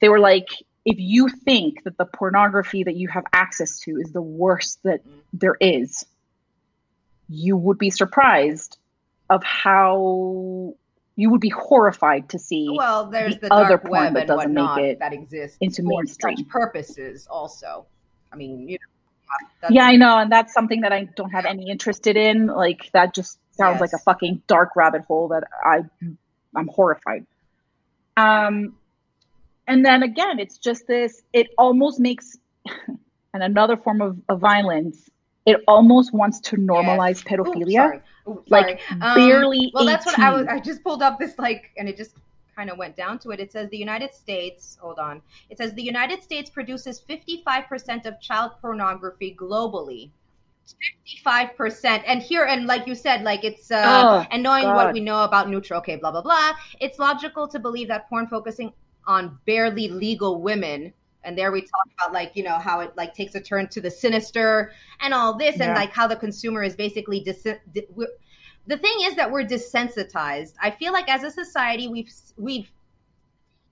They were like, if you think that the pornography that you have access to is the worst that there is, you would be surprised of how you would be horrified to see Well, there's the, the other dark porn web that and doesn't make whatnot it that exists into for mainstream. purposes. Also, I mean, you know, yeah, I know, and that's something that I don't have any interested in. Like that just sounds like a fucking dark rabbit hole that I I'm horrified. Um and then again, it's just this it almost makes and another form of, of violence, it almost wants to normalize Ooh, pedophilia. sorry. Ooh, Like, sorry. Um, barely Well, that's what I was. I just pulled up this like, and it just kind of went down to it. It says the United States. Hold on. It says the United States produces 55% of child pornography globally. 55% and here and like you said like it's uh Oh, and knowing what we know about neutral okay blah blah blah it's logical to believe that porn focusing on barely legal women. And there we talk about like you know how it like takes a turn to the sinister and all this and like how the consumer is basically dis- di- the thing is that we're desensitized. I feel like as a society we've we've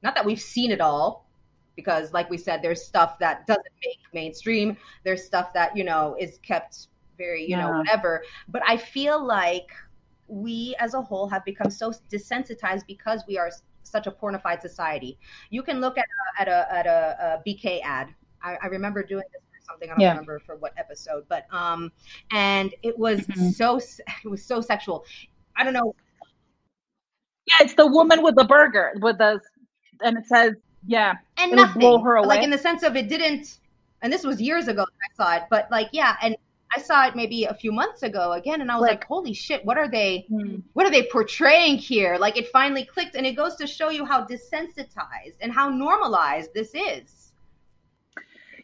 not that we've seen it all because like we said there's stuff that doesn't make mainstream. There's stuff that you know is kept very you know whatever. But i feel like we as a whole have become so desensitized because we are such a pornified society you can look at a, at a at a, a bk ad I, I remember doing this for something i don't Yeah. remember for what episode but um and it was Mhm. so it was so sexual i don't know Yeah, it's the woman with the burger with the, and it says, yeah, and nothing blow her away. like in the sense of it didn't and this was years ago that i saw it but like yeah and i saw it maybe a few months ago again and i was like, Like- holy shit what are they Hmm. what are they portraying here like it finally clicked and it goes to show you how desensitized and how normalized this is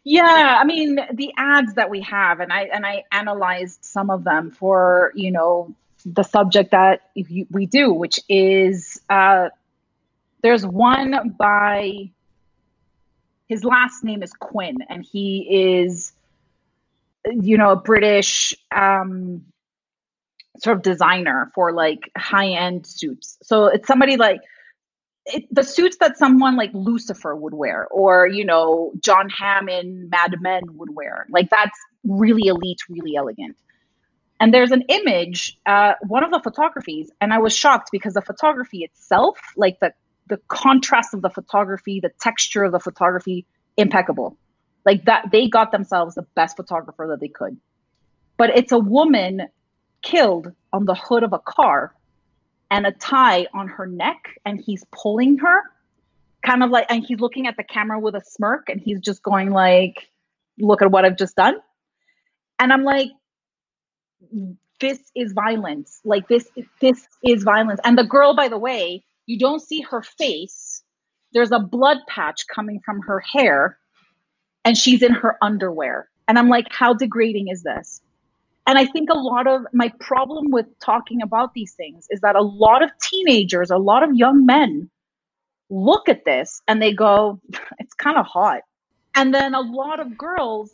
Yeah, I mean the ads that we have, and I and I analyzed some of them for you know the subject that we do, which is uh, there's one by his last name is Quinn, and he is you know a British um, sort of designer for like high end suits. So it's somebody like it, the suits that someone like Lucifer would wear, or you know Jon Hamm in Mad Men would wear. Like that's really elite, really elegant. And there's an image, uh, one of the photographies, and I was shocked because the photography itself, like the the contrast of the photography, the texture of the photography, impeccable. Like that, they got themselves the best photographer that they could. But it's a woman killed on the hood of a car and a tie on her neck and he's pulling her kind of like and he's looking at the camera with a smirk and he's just going like look at what i've just done. And i'm like this is violence. Like this this is violence. And the girl by the way you don't see her face. There's a blood patch coming from her hair and she's in her underwear and i'm like how degrading is this and I think a lot of my problem with talking about these things is that a lot of teenagers, a lot of young men look at this and they go, it's kind of hot. And then a lot of girls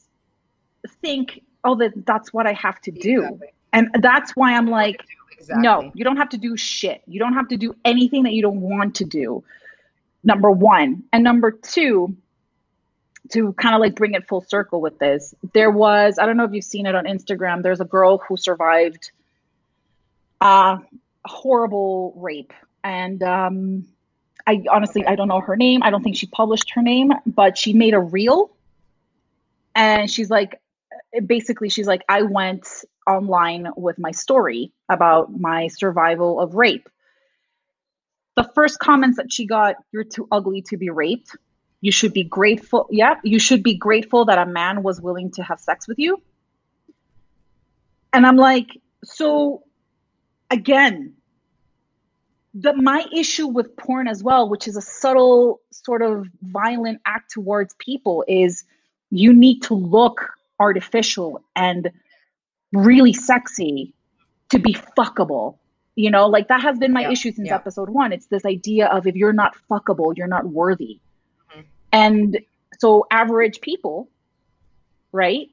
think, oh, that, that's what I have to do. Exactly. And that's why I'm like, exactly no, you don't have to do shit. You don't have to do anything that you don't want to do. Number one. And number two, to kind of like bring it full circle with this, there was, I don't know if you've seen it on Instagram, there's a girl who survived uh, a horrible rape. And um, I honestly, I don't know her name. I don't think she published her name, but she made a reel. And she's like, basically, she's like, I went online with my story about my survival of rape. The first comments that she got, you're too ugly to be raped. You should be grateful. Yeah, you should be grateful that a man was willing to have sex with you. And I'm like, so again, the my issue with porn as well, which is a subtle sort of violent act towards people, is you need to look artificial and really sexy to be fuckable. You know, like that has been my Yeah, issue since yeah. episode one. It's this idea of if you're not fuckable, you're not worthy. And so, average people, right?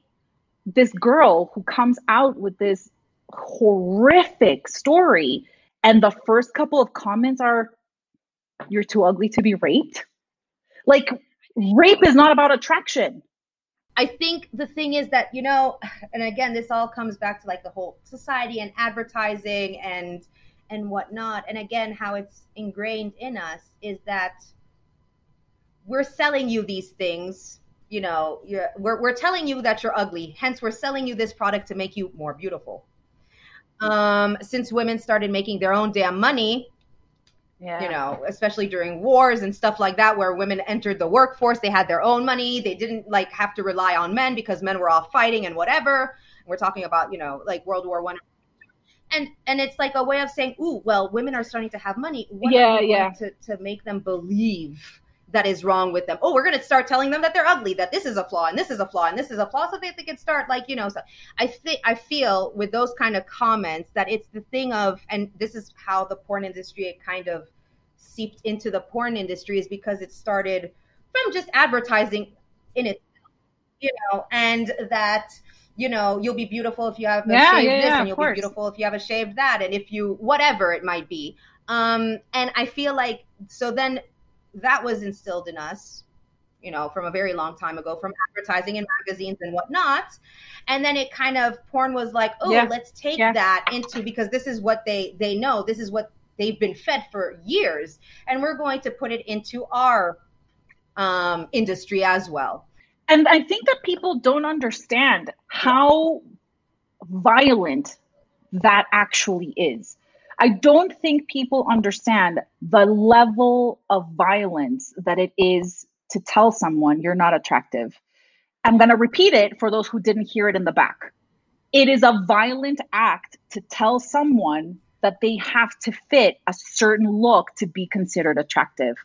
This girl who comes out with this horrific story, and the first couple of comments are, You're too ugly to be raped. Like, rape is not about attraction. I think the thing is that, you know, and again, this all comes back to like the whole society and advertising and and whatnot. And again, how it's ingrained in us is that we're selling you these things. You know, we're we're telling you that you're ugly. Hence, we're selling you this product to make you more beautiful. Um, since women started making their own damn money, Yeah. you know, especially during wars and stuff like that, where women entered the workforce, they had their own money. They didn't like have to rely on men because men were off fighting and whatever. We're talking about, you know, like World War One. And and it's like a way of saying, ooh, well, women are starting to have money. What Yeah, are yeah. to, to make them believe that is wrong with them? Oh, we're gonna start telling them that they're ugly, that this is a flaw and this is a flaw and this is a flaw, so they, they can start like, you know, so I think I feel with those kind of comments that it's the thing of and this is how the porn industry kind of seeped into the porn industry is because it started from just advertising in it you know and that you know you'll be beautiful if you have a Yeah, shaved yeah, this yeah, and you'll course. be beautiful if you have a shaved that and if you whatever it might be um and i feel like so then that was instilled in us you know from a very long time ago from advertising and magazines and whatnot and then it kind of porn was like oh Yeah. let's take Yeah. that into because this is what they they know this is what they've been fed for years and we're going to put it into our um industry as well and I think that people don't understand how violent that actually is. I don't think people understand the level of violence that it is to tell someone you're not attractive. I'm going to repeat it for those who didn't hear it in the back. It is a violent act to tell someone that they have to fit a certain look to be considered attractive.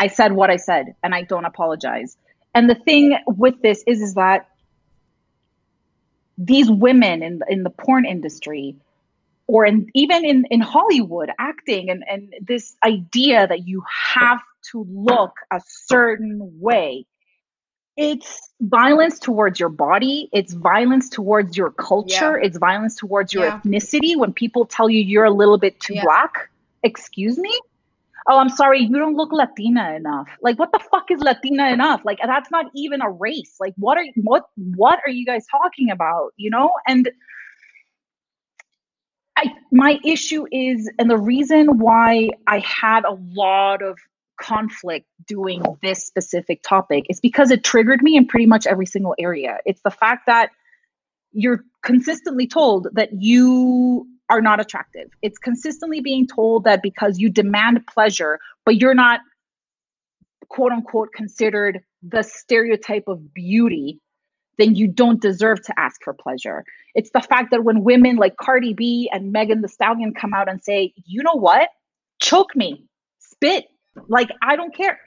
I said what I said and I don't apologize. And the thing with this is is that these women in in the porn industry or in, even in, in Hollywood acting and, and this idea that you have to look a certain way. It's violence towards your body. It's violence towards your culture. Yeah. It's violence towards your yeah. ethnicity. When people tell you you're a little bit too yeah. black, excuse me? Oh, I'm sorry, you don't look Latina enough. Like, what the fuck is Latina enough? Like, that's not even a race. Like, what are what what are you guys talking about? You know? And I my issue is, and the reason why I had a lot of conflict doing this specific topic is because it triggered me in pretty much every single area. It's the fact that you're consistently told that you are not attractive. It's consistently being told that because you demand pleasure, but you're not quote unquote considered the stereotype of beauty, then you don't deserve to ask for pleasure. It's the fact that when women like Cardi B and Megan Thee Stallion come out and say, you know what? Choke me, spit, like I don't care.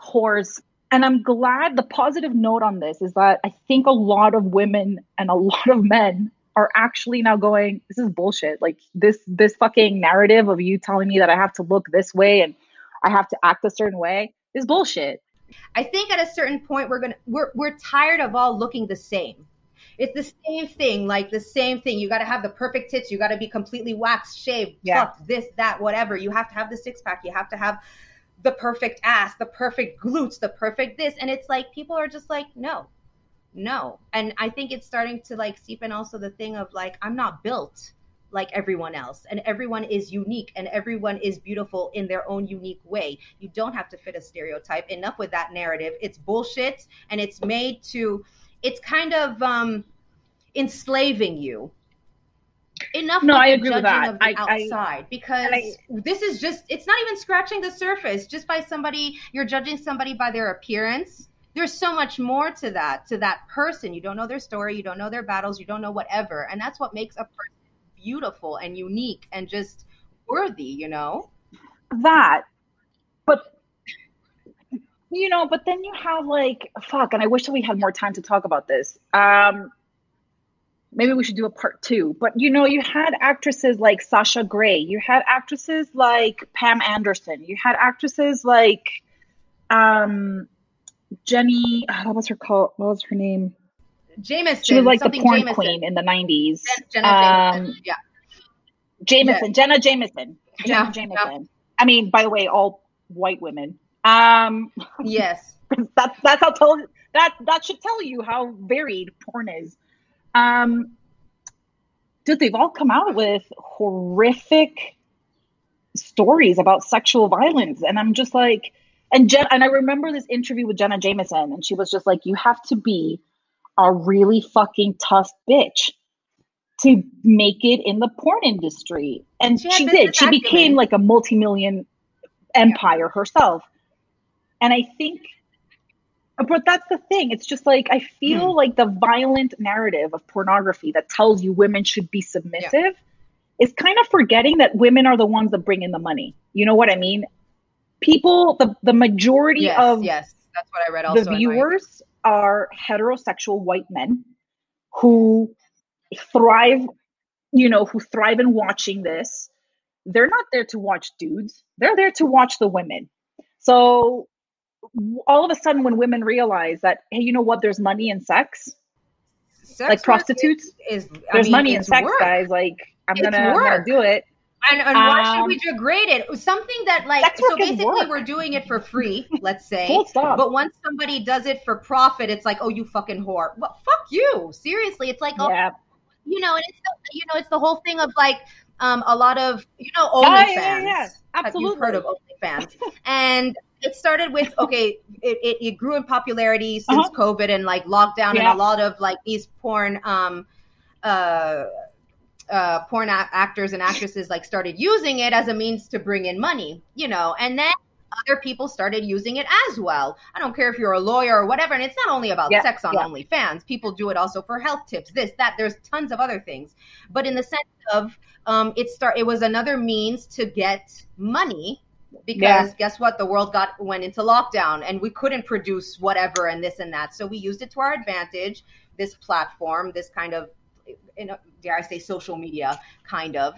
Whores. And I'm glad the positive note on this is that I think a lot of women and a lot of men are actually now going, this is bullshit. Like this this fucking narrative of you telling me that I have to look this way and I have to act a certain way is bullshit. I think at a certain point we're gonna we're we're tired of all looking the same. It's the same thing, like the same thing. You got to have the perfect tits. You got to be completely waxed, shaved, yeah. this, that, whatever. You have to have the six pack. You have to have the perfect ass, the perfect glutes, the perfect this. And it's like people are just like, no, no. And I think it's starting to like seep in also the thing of like, I'm not built like everyone else. And everyone is unique and everyone is beautiful in their own unique way. You don't have to fit a stereotype. Enough with that narrative. It's bullshit and it's made to it's kind of um enslaving you. Enough no i agree with that. of the I, outside I, because I, this is just it's not even scratching the surface. Just by somebody you're judging somebody by their appearance. There's so much more to that to that person. You don't know their story. You don't know their battles. You don't know whatever. And that's what makes a person beautiful and unique and just worthy you know that but you know but then you have like fuck and i wish that we had more time to talk about this um maybe we should do a part two but you know you had actresses like sasha grey you had actresses like pam anderson you had actresses like um Jenny, uh, what was her call? What was her name? Jameson. She was like the porn Jameson. queen in the nineties. Jenna um, Jameson. Yeah. Jameson, yeah. Jenna Jameson. Jenna yeah. Jameson. Yeah. I mean, by the way, all white women. Um, yes. that's that's how tell that that should tell you how varied porn is. Um, dude, they've all come out with horrific stories about sexual violence, and I'm just like, and Jen, and I remember this interview with Jenna Jameson, and she was just like, "You have to be a really fucking tough bitch to make it in the porn industry," and she, she did. She became like a multi-million empire yeah. herself, and I think. But that's the thing. It's just like I feel hmm. like the violent narrative of pornography that tells you women should be submissive yeah. is kind of forgetting that women are the ones that bring in the money. You know what I mean? people the, the majority yes, of yes that's what i read also the viewers are heterosexual white men who thrive you know who thrive in watching this. They're not there to watch dudes. They're there to watch the women. So all of a sudden when women realize that hey you know what? There's money in sex, sex like prostitutes? is, is there's mean, money in sex work. guys. Like i'm gonna, I'm gonna do it and, and um, why should we um, degrade it? Something that like so basically work. we're doing it for free, let's say. But once somebody does it for profit, it's like, oh, you fucking whore. Well, fuck you. Seriously, it's like, oh, yeah. oh, you know, and it's the, you know, it's the whole thing of like um, a lot of you know OnlyFans. Yeah, yeah, yeah. Absolutely, you've heard of OnlyFans, and it started with okay, it, it, it grew in popularity since uh-huh. COVID and like lockdown, yeah. and a lot of like these porn um uh uh, porn a- actors and actresses like started using it as a means to bring in money, you know, and then other people started using it as well. I don't care if you're a lawyer or whatever. And it's not only about Yeah, sex on yeah. OnlyFans. People do it also for health tips, this, that. There's tons of other things. But in the sense of um, it start, it was another means to get money because Yeah. guess what? The world got went into lockdown and we couldn't produce whatever and this and that. So we used it to our advantage. This platform, this kind of, you know, dare I say, social media, kind of.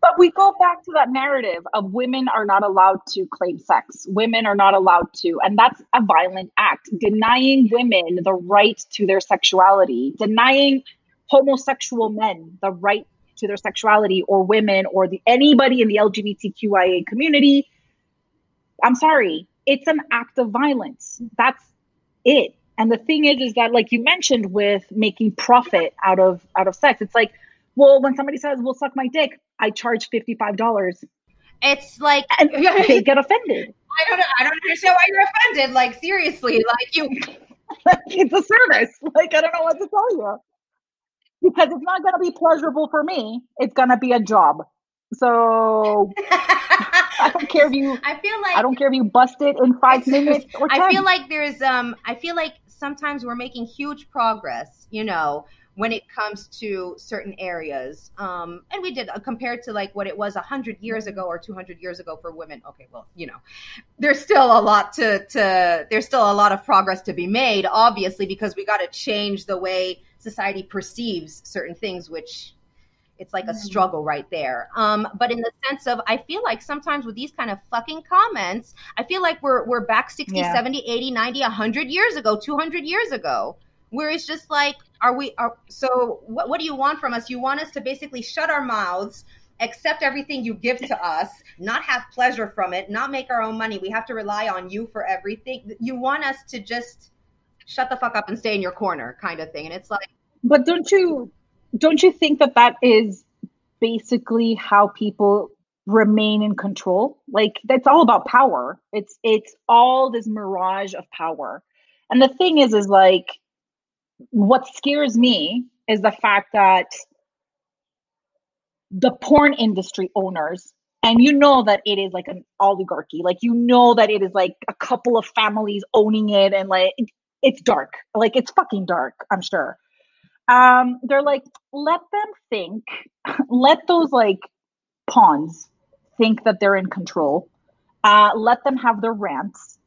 But we go back to that narrative of women are not allowed to claim sex. Women are not allowed to. And that's a violent act. Denying women the right to their sexuality, denying homosexual men the right to their sexuality or women or the anybody in the LGBTQIA community. I'm sorry, it's an act of violence. That's it. And the thing is, is that like you mentioned with making profit out of out of sex, it's like, well, when somebody says, "Well, suck my dick," I charge fifty five dollars, It's like and they get offended. I don't know. I don't understand why you're offended. Like seriously, like you. it's a service. Like I don't know what to tell you, because it's not going to be pleasurable for me. It's going to be a job. So I don't care if you. I feel like I don't care if you bust it in five minutes. I feel like there's um I feel like sometimes we're making huge progress, you know, when it comes to certain areas. Um and we did uh, compared to like what it was 100 years ago or 200 years ago for women. Okay, well, you know, there's still a lot to to there's still a lot of progress to be made obviously because we got to change the way society perceives certain things which it's like a struggle right there. Um, but in the sense of, I feel like sometimes with these kind of fucking comments, I feel like we're we're back 60, Yeah. 70, 80, 90, 100 years ago, 200 years ago, where it's just like, are we, are, so what, what do you want from us? You want us to basically shut our mouths, accept everything you give to us, not have pleasure from it, not make our own money. We have to rely on you for everything. You want us to just shut the fuck up and stay in your corner kind of thing. And it's like, But don't you don't you think that that is basically how people remain in control? Like that's all about power. It's it's all this mirage of power. And the thing is is like what scares me is the fact that the porn industry owners and you know that it is like an oligarchy like you know that it is like a couple of families owning it and like it's dark like it's fucking dark i'm sure um they're like let them think let those like pawns think that they're in control. Uh let them have their rants.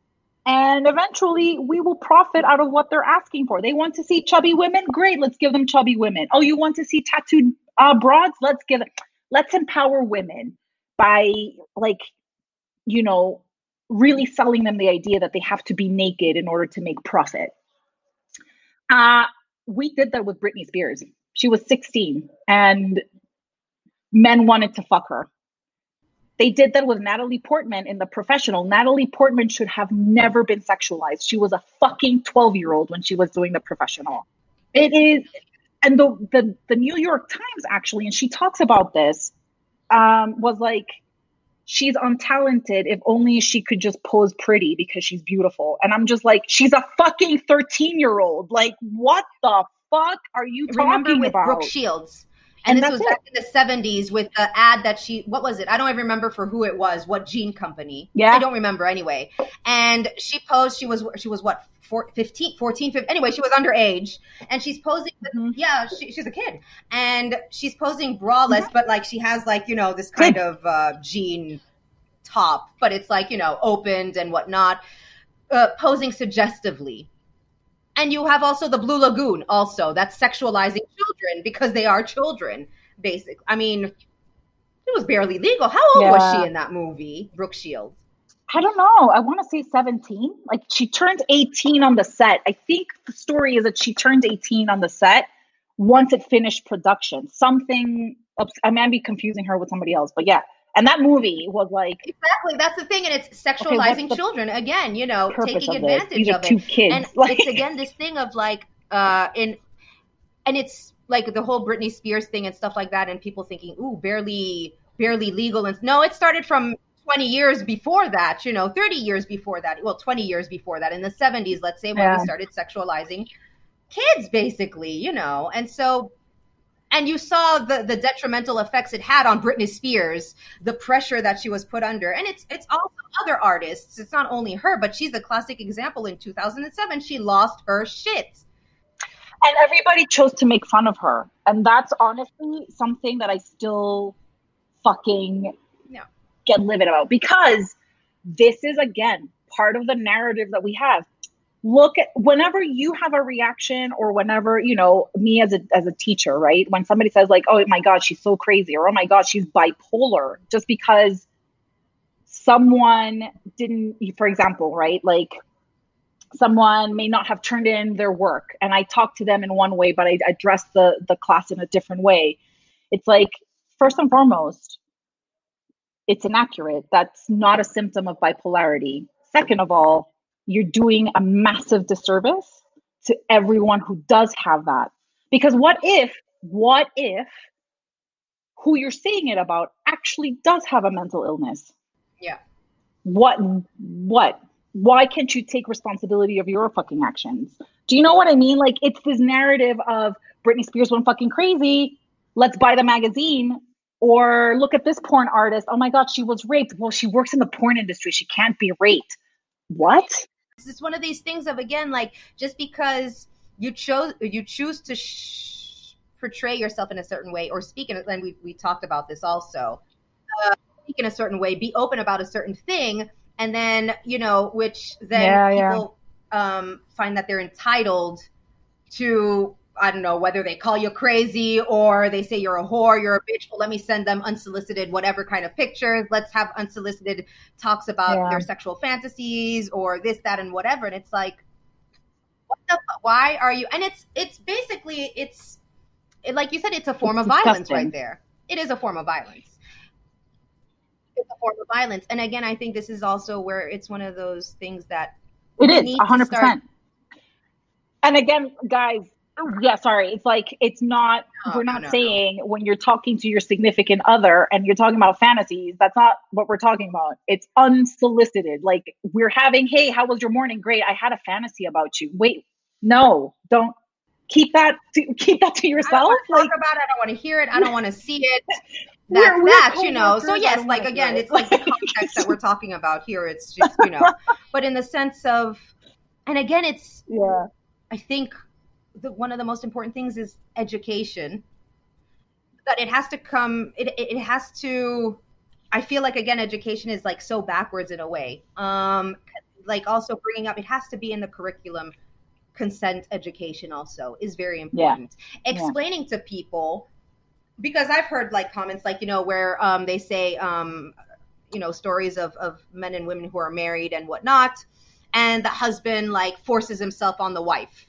And eventually we will profit out of what they're asking for. They want to see chubby women? Great let's give them chubby women. Oh you want to see tattooed uh, broads? Let's give let's empower women by like you know really selling them the idea that they have to be naked in order to make profit. Uh we did that with Britney Spears she was 16 and men wanted to fuck her they did that with Natalie Portman in The Professional. Natalie Portman should have never been sexualized. She was a fucking 12 year old when she was doing The Professional. It is, and the, the, the New York Times actually, and she talks about this, um, was like, she's untalented if only she could just pose pretty because she's beautiful. And I'm just like, she's a fucking 13 year old. Like, what the fuck are you talking remember with about? Brooke Shields. And, And this was back in the 70s with the ad that she, what was it? I don't even remember for who it was, what jean company. Yeah. I don't remember anyway. And she posed, she was, she was what, four, 15, 14, 15, anyway, she was underage. And she's posing, with, Mm-hmm. yeah, she, she's a kid. And she's posing braless, Mm-hmm. but like she has like, you know, this kind of uh, jean top, but it's like, you know, opened and whatnot, uh, posing suggestively. And you have also the Blue Lagoon, also that's sexualizing children because they are children, basically. I mean, it was barely legal. How old was she in that movie, Brooke Shields? I don't know. I want to say 17. Like she turned 18 on the set. I think the story is that she turned 18 on the set once it finished production. Something, I might be confusing her with somebody else, but yeah. And that movie was like Exactly, that's the thing, and it's sexualizing the children again. You know, taking of advantage These are of it. kids. and Like- it's again this thing of like uh in and it's like the whole Britney Spears thing and stuff like that and people thinking ooh barely barely legal and no it started from 20 years before that you know 30 years before that well 20 years before that in the 70s let's say when Yeah. we started sexualizing kids basically you know and so and you saw the the detrimental effects it had on Britney Spears, the pressure that she was put under, and it's it's also other artists. It's not only her, but she's a classic example. In 2007, she lost her shit, and everybody chose to make fun of her, and that's honestly something that I still fucking yeah. get livid about because this is again part of the narrative that we have look at whenever you have a reaction or whenever you know me as a as a teacher right? When somebody says like oh my god she's so crazy or oh my god she's bipolar just because someone didn't for example right? Like someone may not have turned in their work and i talk to them in one way but i address the the class in a different way. It's like first and foremost it's inaccurate. That's not a symptom of bipolarity. Second of all you're doing a massive disservice to everyone who does have that. Because what if, what if who you're saying it about actually does have a mental illness? Yeah. What, what? Why can't you take responsibility of your fucking actions? Do you know what I mean? Like, it's this narrative of Britney Spears went fucking crazy. Let's buy the magazine. Or look at this porn artist. Oh my God, she was raped. Well, she works in the porn industry. She can't be raped. What? It's one of these things of again, like just because you chose you choose to sh- portray yourself in a certain way or speak in it, and we we talked about this also. Uh, speak in a certain way, be open about a certain thing, and then you know, which then yeah, people yeah. um, find that they're entitled to I don't know whether they call you crazy or they say you're a whore, you're a bitch. Well, let me send them unsolicited, whatever kind of pictures. Let's have unsolicited talks about yeah. their sexual fantasies or this, that, and whatever. And it's like, what the? Why are you? And it's it's basically it's it, like you said, it's a form it's of disgusting. violence right there. It is a form of violence. It's a form of violence. And again, I think this is also where it's one of those things that it is hundred percent. And again, guys, yeah sorry. It's like it's not no, we're not no, saying no. when you're talking to your significant other and you're talking about fantasies that's not what we're talking about. It's unsolicited. Like we're having hey how was your morning? Great i had a fantasy about you. Wait no don't keep that to, keep that to yourself. like, talk about it. I don't want to hear it. I don't want to see it. That's we're, that we're you know? So yes like again it's like the context that we're talking about here. It's just you know. But in the sense of and again it's yeah. I think the, one of the most important things is education. That it has to come. It it has to. I feel like again, education is like so backwards in a way. Um, like also bringing up, it has to be in the curriculum. Consent education also is very important. Yeah. Explaining yeah. to people because I've heard like comments like you know where um, they say um, you know stories of of men and women who are married and whatnot, and the husband like forces himself on the wife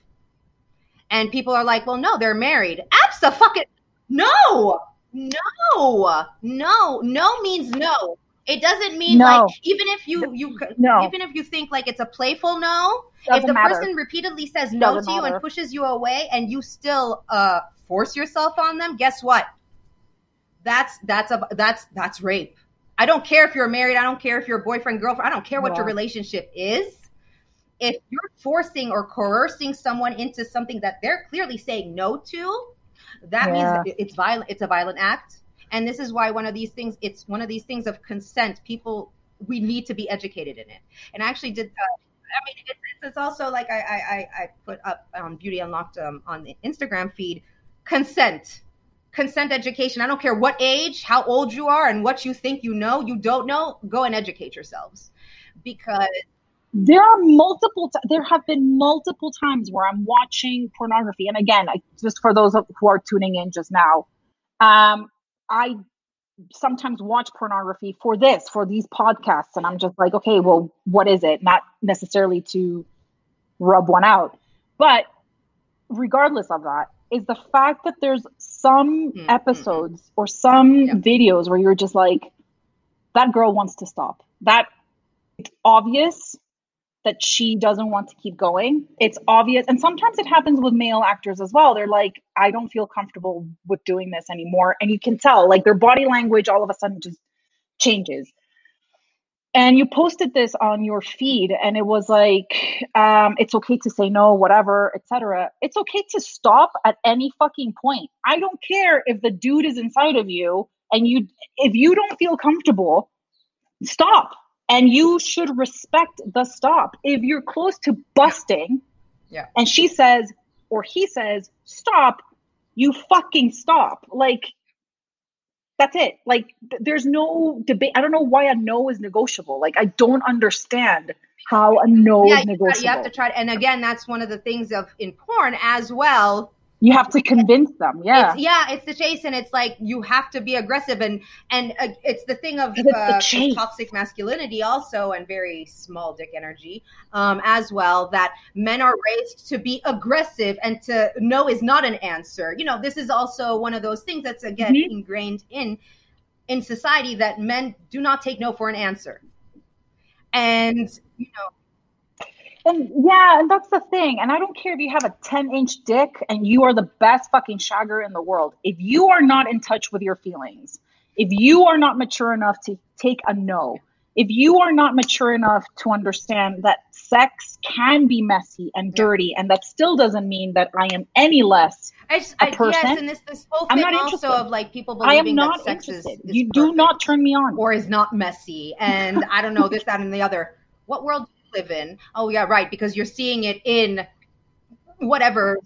and people are like, well, no, they're married. Absa no, no, no, no means no. It doesn't mean no. like even if you you no. even if you think like it's a playful no. Doesn't if the matter. person repeatedly says no Doesn't to you matter. and pushes you away, and you still uh, force yourself on them, guess what? That's that's a that's that's rape. I don't care if you're married. I don't care if you're boyfriend girlfriend. I don't care what yeah. your relationship is if you're forcing or coercing someone into something that they're clearly saying no to, that yeah. means it's violent. It's a violent act. And this is why one of these things, it's one of these things of consent. People, we need to be educated in it. And I actually did. Uh, I mean, it's, it's, also like I, I, I put up on Beauty Unlocked um, on the Instagram feed consent consent education. I don't care what age, how old you are, and what you think you know, you don't know, go and educate yourselves. Because there are multiple t- there have been multiple times where i'm watching pornography and again I, just for those who are tuning in just now um i sometimes watch pornography for this for these podcasts and i'm just like okay well what is it not necessarily to rub one out but regardless of that is the fact that there's some mm-hmm. episodes or some yeah. videos where you're just like that girl wants to stop that it's obvious that she doesn't want to keep going. It's obvious. And sometimes it happens with male actors as well. They're like, I don't feel comfortable with doing this anymore. And you can tell, like, their body language all of a sudden just changes. and you posted this on your feed and it was like um, it's okay to say no whatever etc it's okay to stop at any fucking point i don't care if the dude is inside of you and you if you don't feel comfortable stop and you should respect the stop if you're close to busting Yeah. and she says or he says stop you fucking stop like that's it like th- there's no debate i don't know why a no is negotiable like i don't understand how a no yeah, is negotiable you have to try. And again, that's one of the things of in porn as well. You have to convince them yeah It's, yeah, it's the chase, and it's like you have to be aggressive, and and uh, it's the thing of It's the uh, toxic masculinity also, and very small dick energy um, as well. That men are raised to be aggressive, and to no is not an answer. You know, this is also one of those things that's again Mhm. ingrained in in society that men do not take no for an answer, and you know, And yeah, and that's the thing. And I don't care if you have a 10 inch dick and you are the best fucking shagger in the world. If you are not in touch with your feelings, if you are not mature enough to take a no, if you are not mature enough to understand that sex can be messy and dirty, and that still doesn't mean that I am any less. I just, A I, yes, person? and this this whole I'm thing not also interested. of like people I am believing not that sex is, interested. is you do not turn me on. or is not messy and I don't know this, that, and the other. What world live in? Oh yeah, right, because you're seeing it in whatever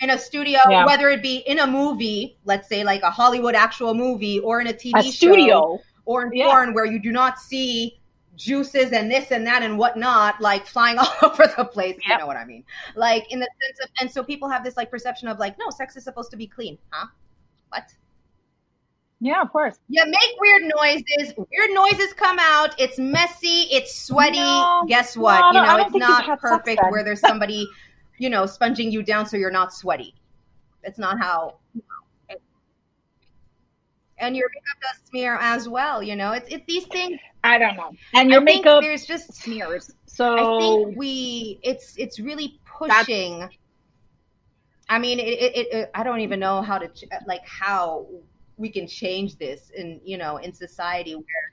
in a studio, Yeah. whether it be in a movie, let's say like a Hollywood actual movie, or in a TV a show, studio. or in Yeah. porn where you do not see juices and this and that and whatnot like flying all over the place. You know what I mean? Like in the sense of, and so people have this like perception of like, no, sex is supposed to be clean, huh? What? Yeah, of course. You make weird noises. Weird noises come out. It's messy. It's sweaty. No, Guess what? no, you know, it's not perfect where there's somebody, you know, sponging you down so you're not sweaty. It's not how. And your makeup does smear as well. You know, it's it's these things. I don't know. And your I makeup There's just. smears. So I think we. It's it's really pushing. I mean, it, it, it. I don't even know how to ch- like how we can change this in you know in society where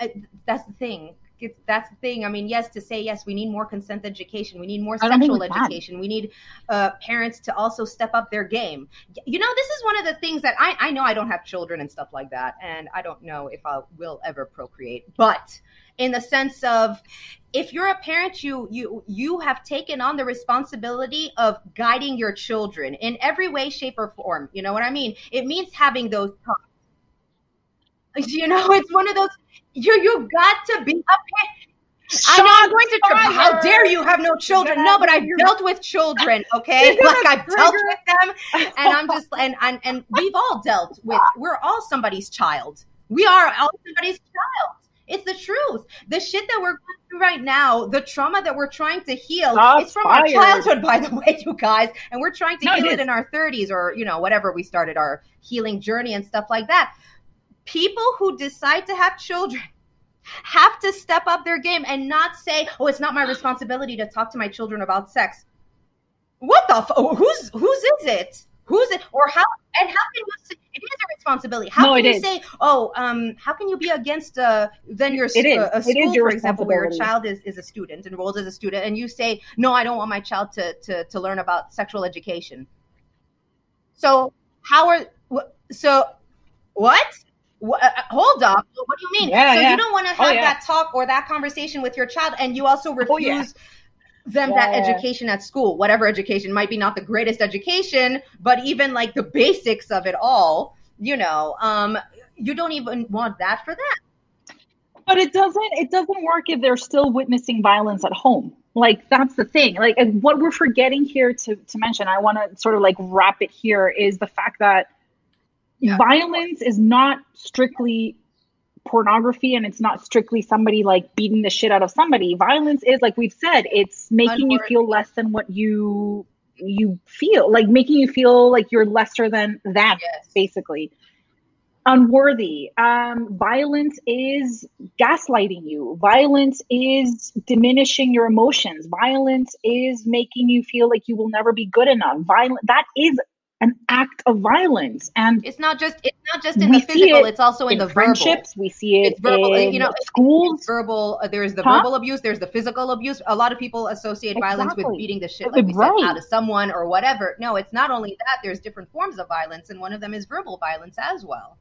uh, that's the thing. It's, that's the thing. I mean, yes, to say yes, we need more consent education. We need more I don't think sexual we can. education. We need uh, parents to also step up their game. You know, this is one of the things that I, I know I don't have children and stuff like that, and I don't know if I will ever procreate. But in the sense of, if you're a parent, you you you have taken on the responsibility of guiding your children in every way, shape, or form. You know what I mean? It means having those talks. You know, it's one of those. You you got to be a parent. I'm going to. Tr- how dare you have no children? You're No, but I've dealt with children. Okay, like I've dealt with them, and I'm just and and and we've all dealt with. We're all somebody's child. We are all somebody's child. It's the truth. The shit that we're going through right now, the trauma that we're trying to heal, it's from our childhood, by the way, you guys. And we're trying to No, heal is. it in our 30s or, you know, whatever we started our healing journey and stuff like that. People who decide to have children have to step up their game and not say, "Oh, it's not my responsibility to talk to my children about sex." What the? F- who's whose is it? Who's it? Or how? And how can you say it is a responsibility? How No, can you is. say, "Oh, um, how can you be against uh, then your It uh, a school, your for example, where a child is, is a student, enrolled as a student, and you say, "No, I don't want my child to to to learn about sexual education." So how are so what? Wha- uh, hold up. What do you mean? Yeah, so yeah. you don't want to Oh, have yeah. that talk or that conversation with your child, and you also refuse Oh, them that education at school, whatever education might be not the greatest education, but even like the basics of it all. You know, um, you don't even want that for them. But it doesn't it doesn't work if they're still witnessing violence at home. Like that's the thing. Like what we're forgetting here to to mention, I want to sort of like wrap it here is the fact that Yeah. violence is not strictly pornography and it's not strictly somebody like beating the shit out of somebody. Violence is like we've said, it's making you feel less than what you you feel, like making you feel like you're lesser than that Yes. basically unworthy um violence is gaslighting you violence is diminishing your emotions violence is making you feel like you will never be good enough violent that is an act of violence. And it's not just it's not just in the physical; it it's also in, in the friendships. Verbal. We see it. It's verbal. In you know, schools. verbal. Uh, there's the huh? verbal abuse. There's the physical abuse. A lot of people associate exactly. violence with beating the shit, like we right. said, out of someone or whatever. No, it's not only that. There's different forms of violence, and one of them is verbal violence as well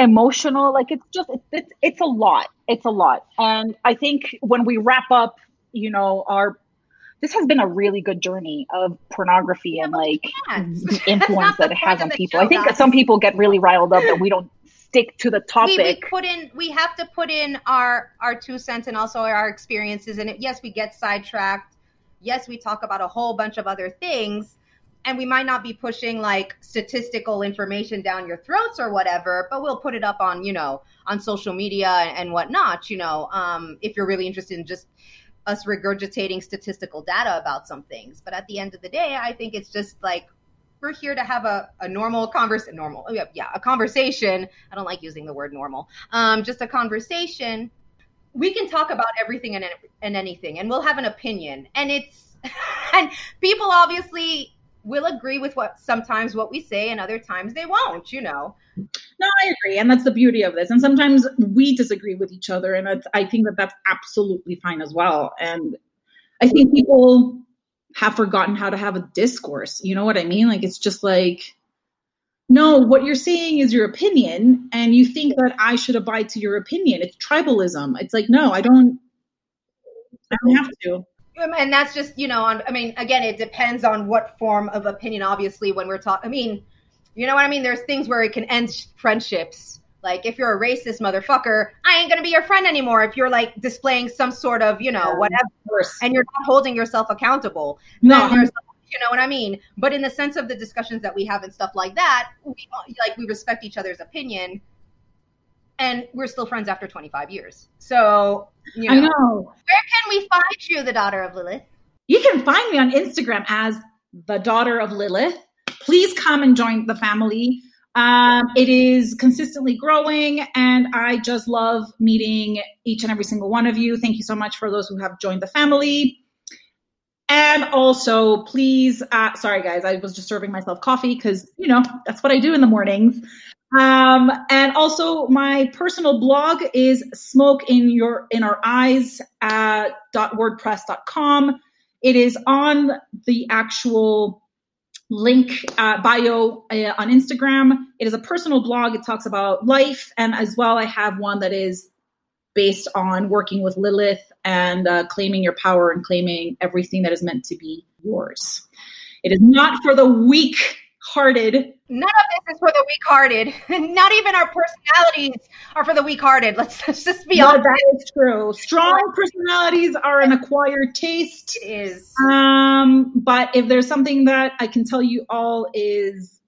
emotional like it's just it's, it's it's a lot it's a lot and i think when we wrap up you know our this has been a really good journey of pornography yeah, and like influence that it has on people. I think some people get really riled up that we don't stick to the topic. We, we, put in, we have to put in our our two cents and also our experiences. And it, yes, we get sidetracked. Yes, we talk about a whole bunch of other things, and we might not be pushing like statistical information down your throats or whatever. But we'll put it up on you know on social media and whatnot. You know, um, if you're really interested in just us regurgitating statistical data about some things. But at the end of the day, I think it's just like we're here to have a, a normal conversation normal yeah, yeah a conversation. I don't like using the word normal. Um, just a conversation. We can talk about everything and, and anything and we'll have an opinion. And it's and people obviously will agree with what sometimes what we say and other times they won't you know? No i agree and that's the beauty of this and sometimes we disagree with each other and i think that that's absolutely fine as well and i think people have forgotten how to have a discourse you know what i mean? Like it's just like no what you're saying is your opinion and you think that i should abide to your opinion it's tribalism it's like no i don't i don't have to Um, and that's just you know on i mean again it depends on what form of opinion obviously when we're talking i mean you know what i mean? There's things where it can end friendships. Like if you're a racist motherfucker i ain't gonna be your friend anymore if you're like displaying some sort of you know whatever. and you're not holding yourself accountable. No you know what i mean? But in the sense of the discussions that we have and stuff like that we, like we respect each other's opinion and we're still friends after 25 years. So, you know, I know. Where can we find you, the daughter of Lilith? You can find me on Instagram as the daughter of Lilith. Please come and join the family. Um, it is consistently growing, and I just love meeting each and every single one of you. Thank you so much for those who have joined the family. And also, please, uh, sorry guys, I was just serving myself coffee because, you know, that's what I do in the mornings. Um, and also my personal blog is smoke in your in our eyes at wordpress.com. It is on the actual link uh, bio uh, on Instagram. It is a personal blog. It talks about life, and as well, I have one that is based on working with Lilith and uh, claiming your power and claiming everything that is meant to be yours. It is not for the weak hearted. None of this is for the weak hearted. Not even our personalities are for the weak hearted. Let's, let's just be honest. That is true. Strong personalities are an acquired taste. It is. Um, but if there's something that I can tell you all is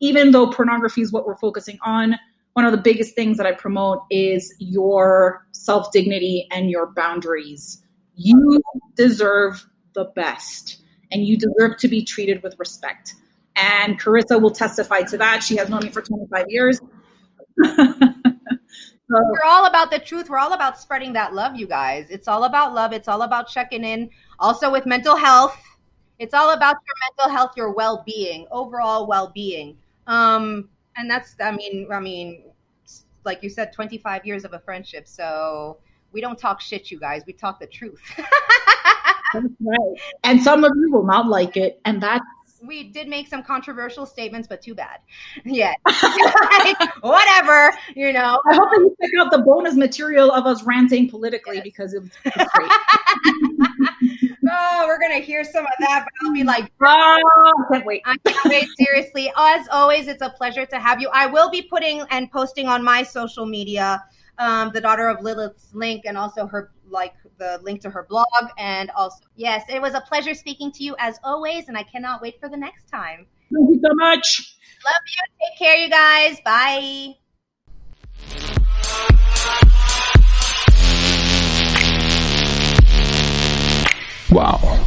even though pornography is what we're focusing on, one of the biggest things that I promote is your self dignity and your boundaries. You deserve the best and you deserve to be treated with respect. And Carissa will testify to that. She has known me for 25 years. so, We're all about the truth. We're all about spreading that love, you guys. It's all about love. It's all about checking in. Also with mental health. It's all about your mental health, your well-being, overall well-being. Um, and that's, I mean, I mean, like you said, 25 years of a friendship. So we don't talk shit, you guys. We talk the truth. that's right. And some of you will not like it, and that's we did make some controversial statements, but too bad. Yeah. Whatever, you know. I hope that you check out the bonus material of us ranting politically yes. because it was, great. oh, we're gonna hear some of that, but I'll be like, oh, can't wait. I can't wait. Seriously, as always, it's a pleasure to have you. I will be putting and posting on my social media um, the daughter of Lilith's link and also her like the link to her blog. And also, yes, it was a pleasure speaking to you as always, and I cannot wait for the next time. Thank you so much. Love you. Take care, you guys. Bye. Wow.